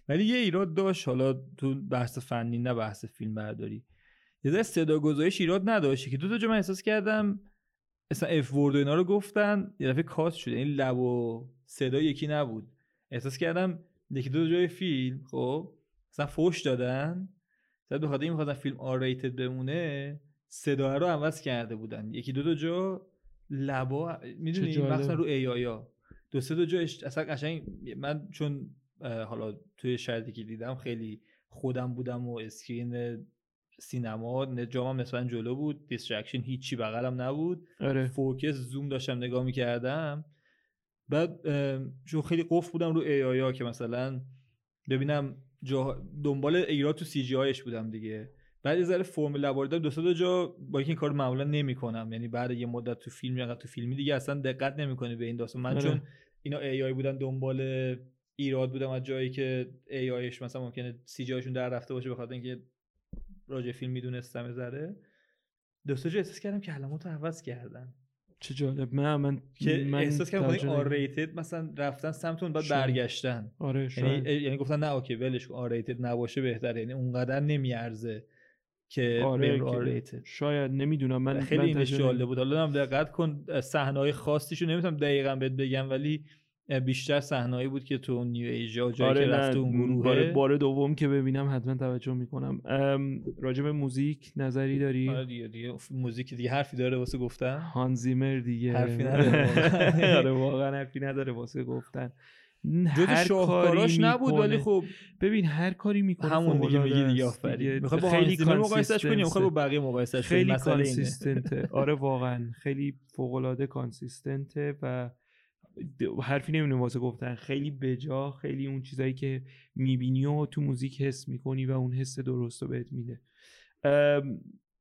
ولی یه ایراد داشت. حالا تو بحث فنی نه بحث فیلم برداری یه ذره صدا گذاریش ایراد نداشت. که دو تا جا من احساس کردم اصلا اف ورد و اینا رو گفتن یه دفعه کات شده. این لب و صدا یکی نبود. احساس کردم یکی دو جای فیلم خب مثلا فوش دادن. مثلا به خاطر این می‌خواستن فیلم آر بمونه صدا رو عوض کرده بودن. یکی دو دو جا لبا می‌دونی. مثلا رو AI ها. دو سه دو جاش اصلا قشنگ من چون حالا توی شرطی که دیدم خیلی خودم بودم و screen سینما جامم نسبتا جلو بود distraction هیچی بغلم نبود.
آره.
focus zoom داشتم نگاه می‌کردم. بعد چون خیلی قفل بودم رو AI ها که مثلا ببینم جا دنبال ایراد تو CGI ش بودم دیگه. بعد یه ذره فرم لب دو دو جا با این کار معمولا نمی‌کنم. یعنی بعد یه مدت تو فیلم یا تو فیلمی دیگه اصلا دقت نمی‌کنی به این داستان. من
آره.
چون اینا AI بودن دنبال ایراد بودم از جایی که AI ش مثلا ممکنه CGI شون در رفته باشه بخاطر اینکه راجع فیلم می‌دونستم ذره. دو سه جا احساس کردم که علاماتو عوض کردن.
چه جالب. من من
که
من
احساس کردم
R.
rated مثلا رفتن سمت اون بعد. برگشتن.
آره
یعنی
شاید.
یعنی گفتن نه اوکی ولش کن R rated نباشه بهتره. یعنی اونقدر نمیارزه که
آره
آر
شاید نمی‌دونم. من
خیلی اینش
توجه
جالب بود. حالا هم دقت کن صحنه های خاصیشو نمی‌تونم دقیقا بهت بگم ولی بیشتر صحنه‌ای بود که تو نیو ایجا جایی که رفته اون گروه
بار, بار دوم که ببینم حتما توجه می‌کنم. راجع به موزیک نظری داری؟
آره دیگه دیگه موزیک دیگه حرفی داره واسه گفتن.
هانزیمر دیگه.
حرفی نداره.
آره واقعا حرفی نداره واسه گفتن.
جز شاهکاراش نبود ولی. خب
ببین هر کاری می‌کنه
همون دیگه میگی دیگه آفرین. می‌خوای با
خیلی
مقایسهش کنی می‌خوای با. بقیه مقایسهش کنی.
خیلی
consistent
ه آره واقعا. خیلی فوق العاده consistent ه و حرفی نمیونه واسه گفتن. خیلی بجا خیلی اون چیزایی که می‌بینی و تو موزیک حس می‌کنی و اون حس درست رو بهت میده.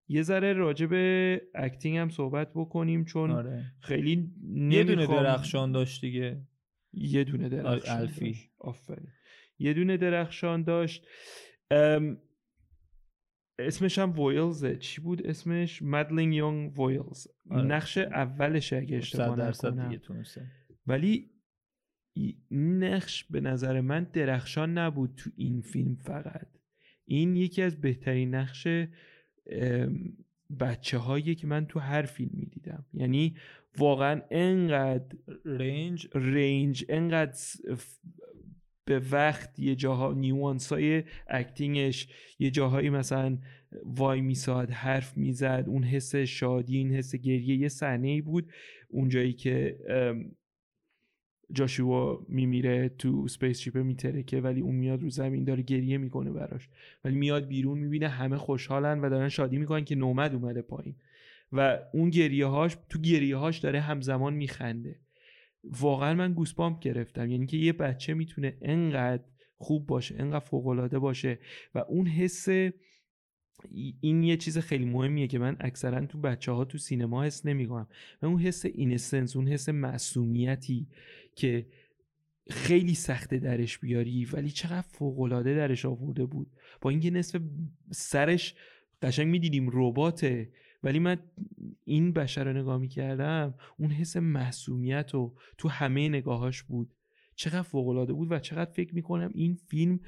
یه ذره راجع به acting هم صحبت بکنیم چون
آره.
خیلی
یه دونه
نمیخوام-
درخشان داشت دیگه.
یه دونه درخشان
الفی.
آفرین. یه دونه درخشان داشت. ام، اسمش هم ویلزه چی بود اسمش؟ مدلینگ یونگ ویلز
آره.
نقش اولش اگه اشتباه
صد درصد
نکنم.
دیگه تونسته.
ولی این نقش به نظر من درخشان نبود تو این فیلم فقط. این یکی از بهترین نقش بچه هایی که من تو هر فیلم می‌دیدم. یعنی واقعا انقدر
range؟
range انقدر به وقت یه جاها nuance های acting ش یه جاهایی مثلا وای میساد حرف می‌زد اون حس شادی این حس گریه یه صحنه ای بود اونجایی که جاشوا میمیره تو spaceship میترکه ولی اون میاد رو زمین داره گریه می‌کنه براش. ولی میاد بیرون می‌بینه همه خوشحالن و دارن شادی می‌کنن که Nomad اومده پایین. و اون گریه هاش تو گریه هاش داره همزمان میخنده. واقعا من گوسپامپ گرفتم. یعنی که یه بچه می‌تونه انقدر خوب باشه انقدر فوقالعاده باشه و اون حس این یه چیز خیلی مهمیه که من اکثرا تو بچه ها تو سینما حس نمی‌کنم. و اون حس اینسنس اون حس معصومیتی که خیلی سخته درش بیاری ولی چقدر فوقالعاده درش آورده بود. با اینکه نصف سرش قشنگ می‌دیدیم رباته ولی من این بشر رو نگاه می‌کردم اون حس محسومیت و تو همه نگاهاش بود. چقدر فوقالعاده بود و چقدر فکر می‌کنم این فیلم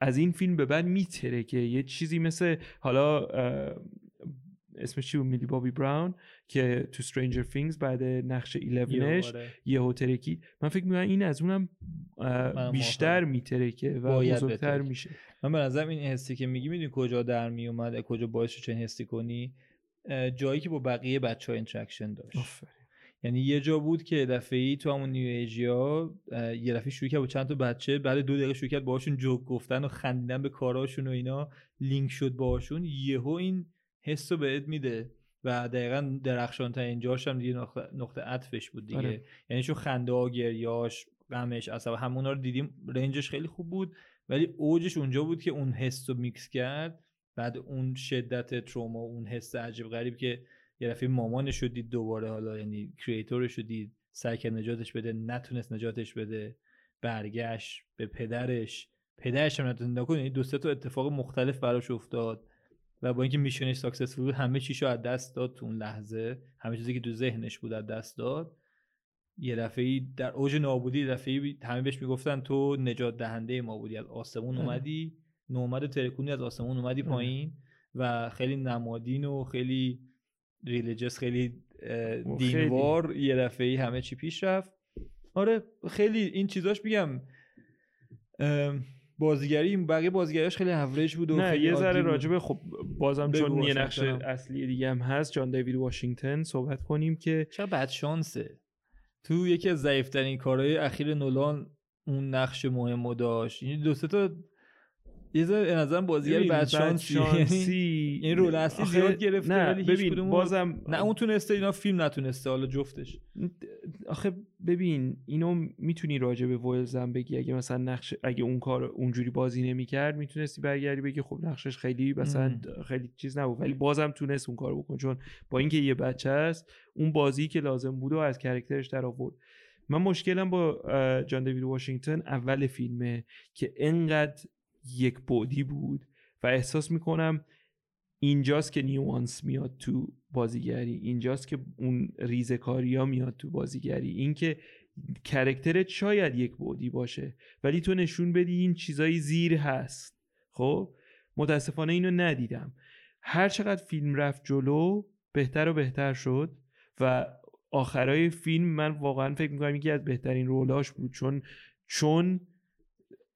از این فیلم به بعد میتره که یه چیزی مثل حالا اسمش چی بود میلی بابی براون که تو Stranger Things بعد نقش 11
آره.
یه ترکی من فکر می‌کنم این از اونم بیشتر
موافقم.
میترکه و بزرگتر. میشه
من به نظرم این حسی که میگی می‌دونی کجا در میومد کجا باعث چنین حسی کنی جایی که با بقیه بچه ها interaction داشت یعنی یه جا بود که دفعه ای تو همون New Asia یه دفعه شروع کرد با چند تا بچه بعد دو دقیقه شروع کرد باهاشون جوک گفتن و خندیدن به کاراشون و اینا. لینک شد باهاشون. یهو این حس رو بهت میده و دقیقا درخشان تا اینجاش هم دیگه نقطه, نقطه عطفش بود دیگه.
آره.
یعنی چون خنده ها گریاش غمش اصلا همونا رو دیدیم. رنجش خیلی خوب بود. ولی اوجش اونجا بود که اون حس رو میکس کرد. بعد اون شدت تروما اون حس عجیب غریب که یه دفعه مامانش رو دید دوباره حالا یعنی کریئتورش رو دید سعی کرد نجاتش بده نتونست نجاتش بده برگشت به پدرش. پدرش هم نتونست. نکنه یعنی دو سه تا اتفاق مختلف براش افتاد و با اینکه میشنش ساکسسفول بود همه چیشو از دست داد تو اون لحظه. همه چیزی که تو ذهنش بود از دست داد. یه دفعه در اوج نابودی دفعه همه بهش می‌گفتن تو نجات دهنده ما بودی. از آسمون. اومدی Nomad ترکونی از آسمون اومدی. پایین و خیلی نمادین و خیلی religious خیلی. دینوار یه دفعه همه چی پیش رفت آره خیلی این چیزاش میگم بازیگری بقیه بازیگریاش خیلی اوریج بود و
نه یه ذره. راجبه خب بازم چون یه نقش. اصلی دیگه هم هست جان دیوید واشنگتن صحبت کنیم که
چرا بد شانسه تو یکی از ضعیفترین کارهای اخیر نولان اون نقش مهم داشت این دو سه تا یه ذره به نظرم بازیگر
ببین،
بد شانسی یعنی
بدشانسی-
این رول اصلی زیاد گرفته
نه
ولی
ببین بازم
نه اون تونسته اینا فیلم نتونسته حالا جفتش.
آخه ببین اینو می‌تونی راجع به ویلز هم بگی. اگه مثلا نقش اگه اون کار اونجوری بازی نمی‌کرد می‌تونستی برگردی بگی خب نقشش خیلی مثلا خیلی چیز نبود. ولی بازم تونست اون کار بکن چون با اینکه یه بچه است اون بازی که لازم بود و از کرکترش در آورد. من مشکلم با جان دیوید واشنگتن اول فیلمه که انقدر یک بعدی بود و احساس می‌کنم اینجاست که نیوانس میاد تو بازیگری اینجاست که اون ریزکاری ها میاد تو بازیگری. اینکه کرکترت شاید یک بعدی باشه ولی تو نشون بدی این چیزای زیر هست. خب؟ متاسفانه اینو ندیدم. هر چقدر فیلم رفت جلو بهتر و بهتر شد و آخرای فیلم من واقعا فکر می‌کنم یکی از بهترین رولاش بود. چون چون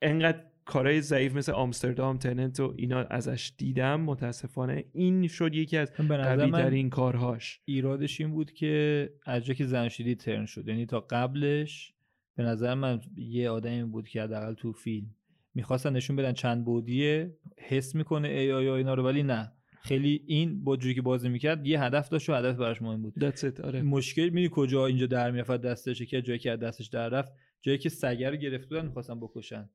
انقدر کارهای ضعیف مثل آمستردام تننت و اینا ازش دیدم. متاسفانه این شد یکی از قوی ترین کارهاش.
ایرادش این بود که از که زنشیری ترن شد. یعنی تا قبلش به نظر من یه آدمی بود که حداقل تو فیلم می‌خواستن نشون بدن چند بودیه حس می‌کنه AI اینا رو ولی نه. خیلی این با جوری که بازی می‌کرد یه هدف داشت و هدف براش مهم بود.
That's it آره.
مشکل می‌دونی کجا اینجا در می‌رفت دستش که جایی که از دستش در رفت. جایی که سگه رو گرفته بودن می‌خواستن بکشن.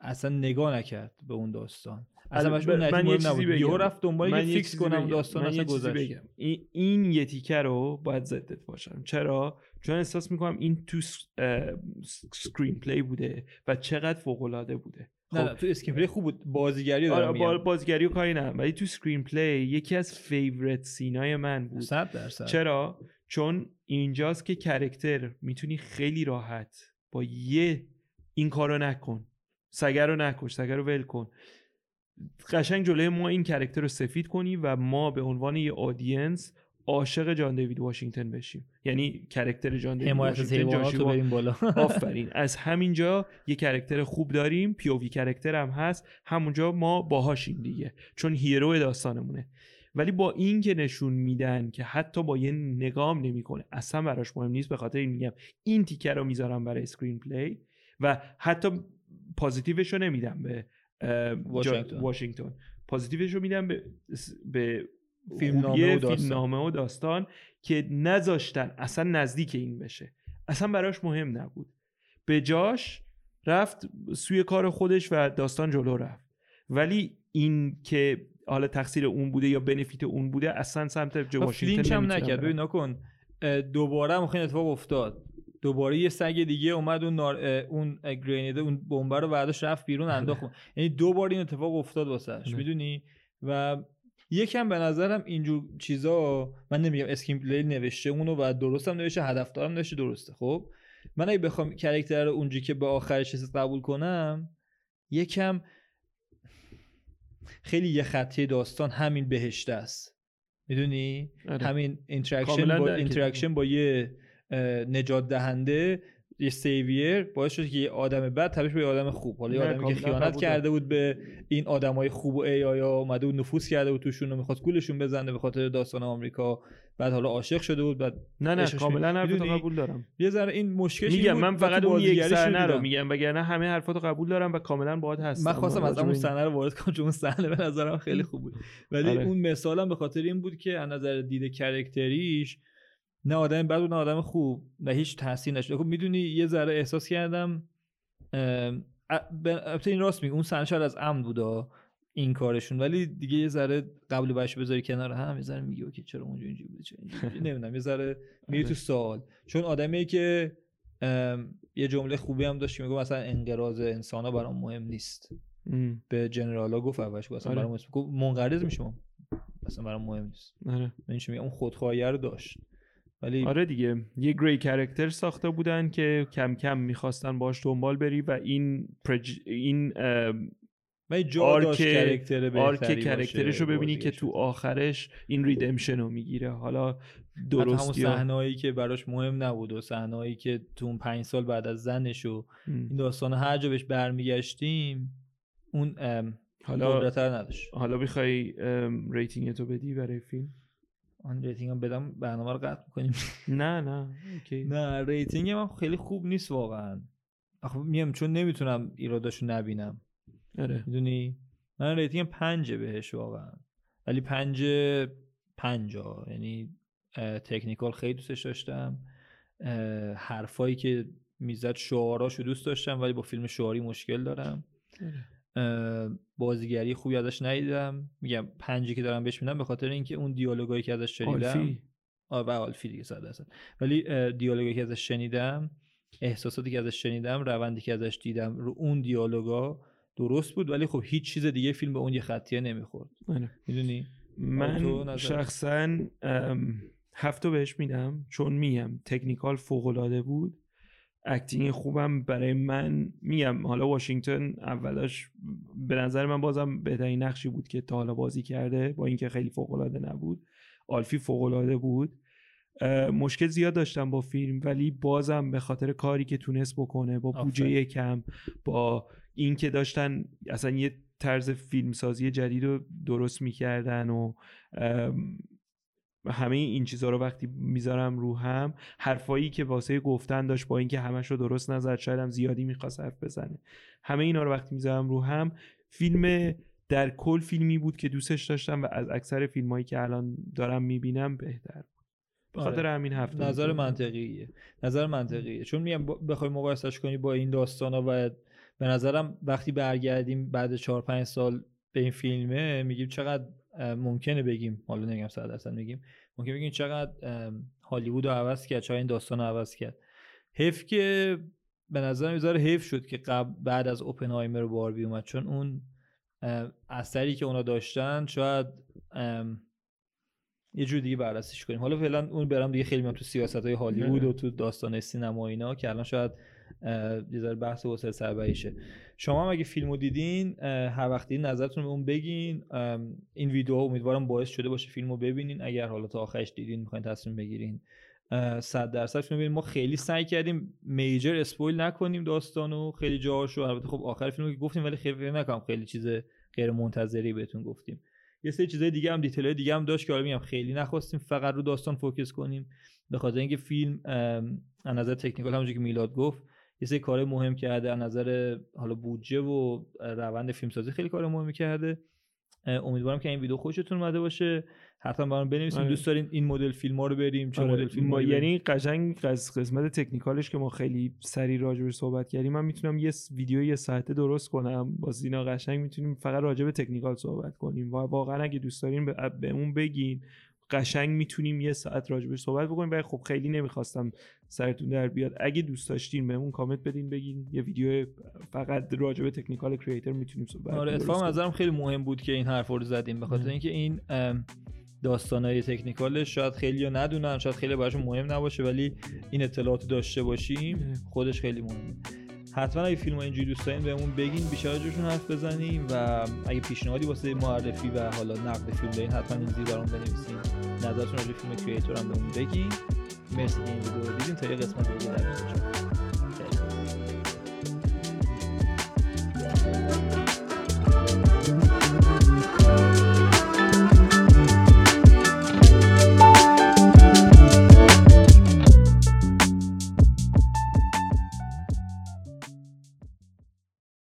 اصلا نگاه نکرد به اون داستان. اصلا براش اون
من یه چیزی بگم.
رفت دنبال
من
یه
fix
کنم
بگم.
داستان
من
اصلا گذشت.
بگم. این, این یه تیکه رو باید ضدت باشم. چرا؟ چون احساس می‌کنم این تو screenplay بوده و چقدر فوق العاده بوده. خب
نه تو screenplay خوب بود. بازیگری رو
آره
دارم میگم.
بازیگری و کاری نه. ولی تو screenplay یکی از favorite scene ای من بود.
100 درصد.
چرا؟ چون اینجاست که character می‌تونی خیلی راحت با یه این کارو نکن. سگه رو نکش سگه رو ول کن. قشنگ جلوی ما این character رو سفید کنی و ما به عنوان یه audience عاشق جان دیوید واشنگتن بشیم. یعنی character جان دیوید واشنگتن جاشوا.
بریم بالا.
آفرین. از همینجا یه character خوب داریم. POV character هم هست. همونجا ما باهاشیم دیگه. چون hero داستانمونه. ولی با این که نشون میدن که حتی با یه نگام نمی‌کنه اصلا براش مهم نیست. به خاطر این میگم این تیکه رو می‌ذارم برای screenplay و حتی پازیتیوش رو نمیدم به
واشنگتن.
پازیتیوش رو میدم به به
فیلمنامه
خوبی
و داستان.
فیلمنامه و داستان که نذاشتن اصلا نزدیک این بشه اصلا براش مهم نبود به جاش رفت سوی کار خودش و داستان جلو رفت ولی این که حالا تقصیر اون بوده یا بنفیت اون بوده اصلا سمت جو واشنگتن
هم نکرد. ببین نکن دوباره هم خیلی اتفاق افتاد دوباره یه سگ دیگه اومد اون نار... اون grenade ه اون بمب رو برداشت رفت بیرون انداخت. یعنی دو بار این اتفاق افتاد واسش
آره.
می‌دونی؟ و یکم به نظرم اینجور چیزا من نمیگم screenplay نوشته اونو و درست هم نوشته هدفدارم نوشته درسته. خب؟ من اگه بخوام character رو اونجوری که به آخرش رسید قبول کنم یکم خیلی یه خطی داستان همین بهشته است. می‌دونی؟
آره.
همین
interaction
با interaction با یه نجات دهنده یه savior باعث شد که یه آدم بد تبدیل به یه آدم خوب حالا یه آدمی که خیانت کرده بود به این آدمای خوب و AI ا اومده بود نفوذ کرده بود توشون و می‌خواست گولشون بزنه به خاطر داستان آمریکا بعد حالا عاشق شده بود بعد
نه نه کاملا حرفتو؟ قبول دارم
یه ذره این مشکلش این
میگم من فقط اون یک صحنه رو. میگم وگرنه همه حرفاتو قبول دارم و کاملا باهات هستم
من خواستم از
این.
صحنه رو وارد کنم چون اون صحنه به نظرم خیلی خوب بود ولی
آره.
اون مثالم به خاطر این بود که از نظر دید کرکتریش نه آدم بد و نه آدم خوب و هیچ تاثیر نشد خب می‌دونی یه ذره احساس کردم البته این راست میگه اون صحنه شاید از عمد بودا این کارشون ولی دیگه یه ذره قبل بهش بذاری کنار هم یه ذره میگه اوکی چرا اونجا اینجوری بوده چرا؟ نمی‌دونم یه ذره میری تو
آره.
سوال. چون آدمی که یه جمله خوبی هم داشت که میگه مثلا انقراض انسان ها برام مهم نیست.
ام،
به جنرالا گفت اولش گفت اصلا
آره.
برام منقرض میشم اصلا برام مهم نیست.
آره.
چی میگم اون خودخواهی رو داشت. ولی
آره دیگه یه gray character ساخته بودن که کم کم می‌خواستن باش دنبال بری و این پرج... این
و جا arc- character
arc
character
ش رو ببینی که. تو آخرش این redemption رو می‌گیره حالا
همون
درستی ها-
صحنه‌ای که براش مهم نبود و صحنه‌ای که تو اون پنج سال بعد از زنش و. این داستان هر جا بهش برمیگشتیم اون
حالا
نداشت
حالا می‌خوای rating تو بدی برای فیلم
آن rating هم بدم برنامه رو قطع می‌کنیم.
نه نه okay.
نه rating من خیلی خوب نیست واقعا. آخه میگم چون نمی‌تونم ایراداشو نبینم.
آره.
می‌دونی؟ من rating پنجه بهش واقعا. ولی پنج پنجا. یعنی technical خیلی دوستش داشتم. حرفایی که می‌زد شعاراشو دوست داشتم ولی با فیلم شعاری مشکل دارم.
آره.
بازیگری خوبی ازش ندیدم. میگم پنجی که دارم بهش میدم به خاطر اینکه اون دیالوگایی که ازش شنیدم
آلفی
آه و آلفی دیگه صد درصد. ولی اه، دیالوگی که ازش شنیدم احساساتی که ازش شنیدم روندی که ازش دیدم رو اون دیالوگا درست بود. ولی خب هیچ چیز دیگه فیلم به اون یه خطیه نمی‌خورد.
آره.
می‌دونی؟
من؟ شخصا ام، هفتو بهش میدم چون میگم technical فوق بود. acting خوبم برای من میگم. حالا واشنگتن اولاش به نظر من بازم بهترین نقشی بود که تا حالا بازی کرده با اینکه خیلی فوق العاده نبود. آلفی فوق العاده بود مشکل زیاد داشتم با فیلم ولی بازم به خاطر کاری که تونست بکنه با بودجه. کم با اینکه داشتن اصلا یه طرز فیلمسازی جدید رو درست می‌کردن و ام، همه این چیزها رو وقتی می‌ذارم رو هم حرفایی که واسه گفتن داشت با اینکه همش رو درست نزد شاید هم زیادی می‌خواست حرف بزنه همه اینا رو وقتی می‌ذارم رو هم فیلم در کل فیلمی بود که دوستش داشتم و از اکثر فیلم هایی که الان دارم می‌بینم بهتر بود به خاطر
آره.
همین هفته
نظر. منطقیه نظر منطقیه چون میگم بخوای مقایسش کنی با این داستان ها و به نظرم وقتی برگردیم بعد چهار پنج سال به این فیلمه میگیم چقدر ممکنه بگیم حالا نمیگم صد درصد میگیم. ممکنه بگیم چقدر هالیوود رو عوض کرد چقدر این داستان رو عوض کرد. حیف که به نظر می‌ذاره حیف شد که قبل بعد از اوپنهایمر و باربی اومد. چون اون اثری که اونا داشتن شاید یه جور دیگه بررسیش کنیم. حالا فعلا اون برم دیگه خیلی میام تو سیاست های هالیوود و تو داستان سینما اینا که الان شاید یه ذره بحث واسه سربریشه. شما هم اگه فیلمو دیدین هر وقت دیدین نظرتون بهمون بگین. این ویدیو امیدوارم باعث شده باشه فیلمو ببینین. اگر حالا تا آخرش دیدین می‌خواین تصمیم بگیرین. اه، صد درصد فیلم ببینین. ما خیلی سعی کردیم major spoil نکنیم داستانو. خیلی جاهاشو. البته خب آخر فیلمو که گفتیم ولی خیلی نکنم. خیلی چیز غیر منتظری بهتون گفتیم. یه سری چیزای دیگه هم detail ای دیگه هم داشت که حالا میگم خیلی نخواستیم. فقط رو داستان focus کنیم. به خاطر اینکه فیلم از نظر تکنیکال همونجوری که میلاد گفت یه سری کار مهم کرده از نظر حالا بودجه و روند فیلمسازی خیلی کار مهمی کرده. امیدوارم که این ویدیو خوشتون اومده باشه. حتما برام بنویسید
آره.
دوست دارین این مدل فیلم ها رو بریم چه
آره،
مدل فیلم
ما یعنی قشنگ از قسمت تکنیکالش که ما خیلی سریع راجبش صحبت کردیم من می‌تونم یه ویدیو یه ساعته درست کنم. با زینا قشنگ می‌تونیم فقط راجع به تکنیکال صحبت کنیم. و واقعا اگه دوست دارین به اون بگین. قشنگ می‌تونیم یه ساعت راجبش صحبت بکنیم ولی خب خیلی نمی‌خواستم سرتون در بیاد اگه دوست داشتین بهمون کامنت بدین بگین یه ویدیو فقط راجع به تکنیکال کریئتور می‌تونیم صحبت
آره اتفاقا. نظرم خیلی مهم بود که این حرف رو زدیم به خاطر
ام.
اینکه این داستانهای تکنیکالش شاید خیلی ها ندونن شاید خیلی براشون مهم نباشه ولی این اطلاعات رو داشته باشیم. خودش خیلی مهمه حتما اگه فیلم اینجوری دوست دارین بهمون بگین بیشتر جوشون حرف بزنیم و اگه پیشنهادی واسه معرفی و حالا نقد فیلم دارین حتما این زیر برام بنویسین. نظرتون راجع فیلم کریتور هم بهمون بگین. مرسی که این ویدیو دیدین. تا یه قسمت دیگه در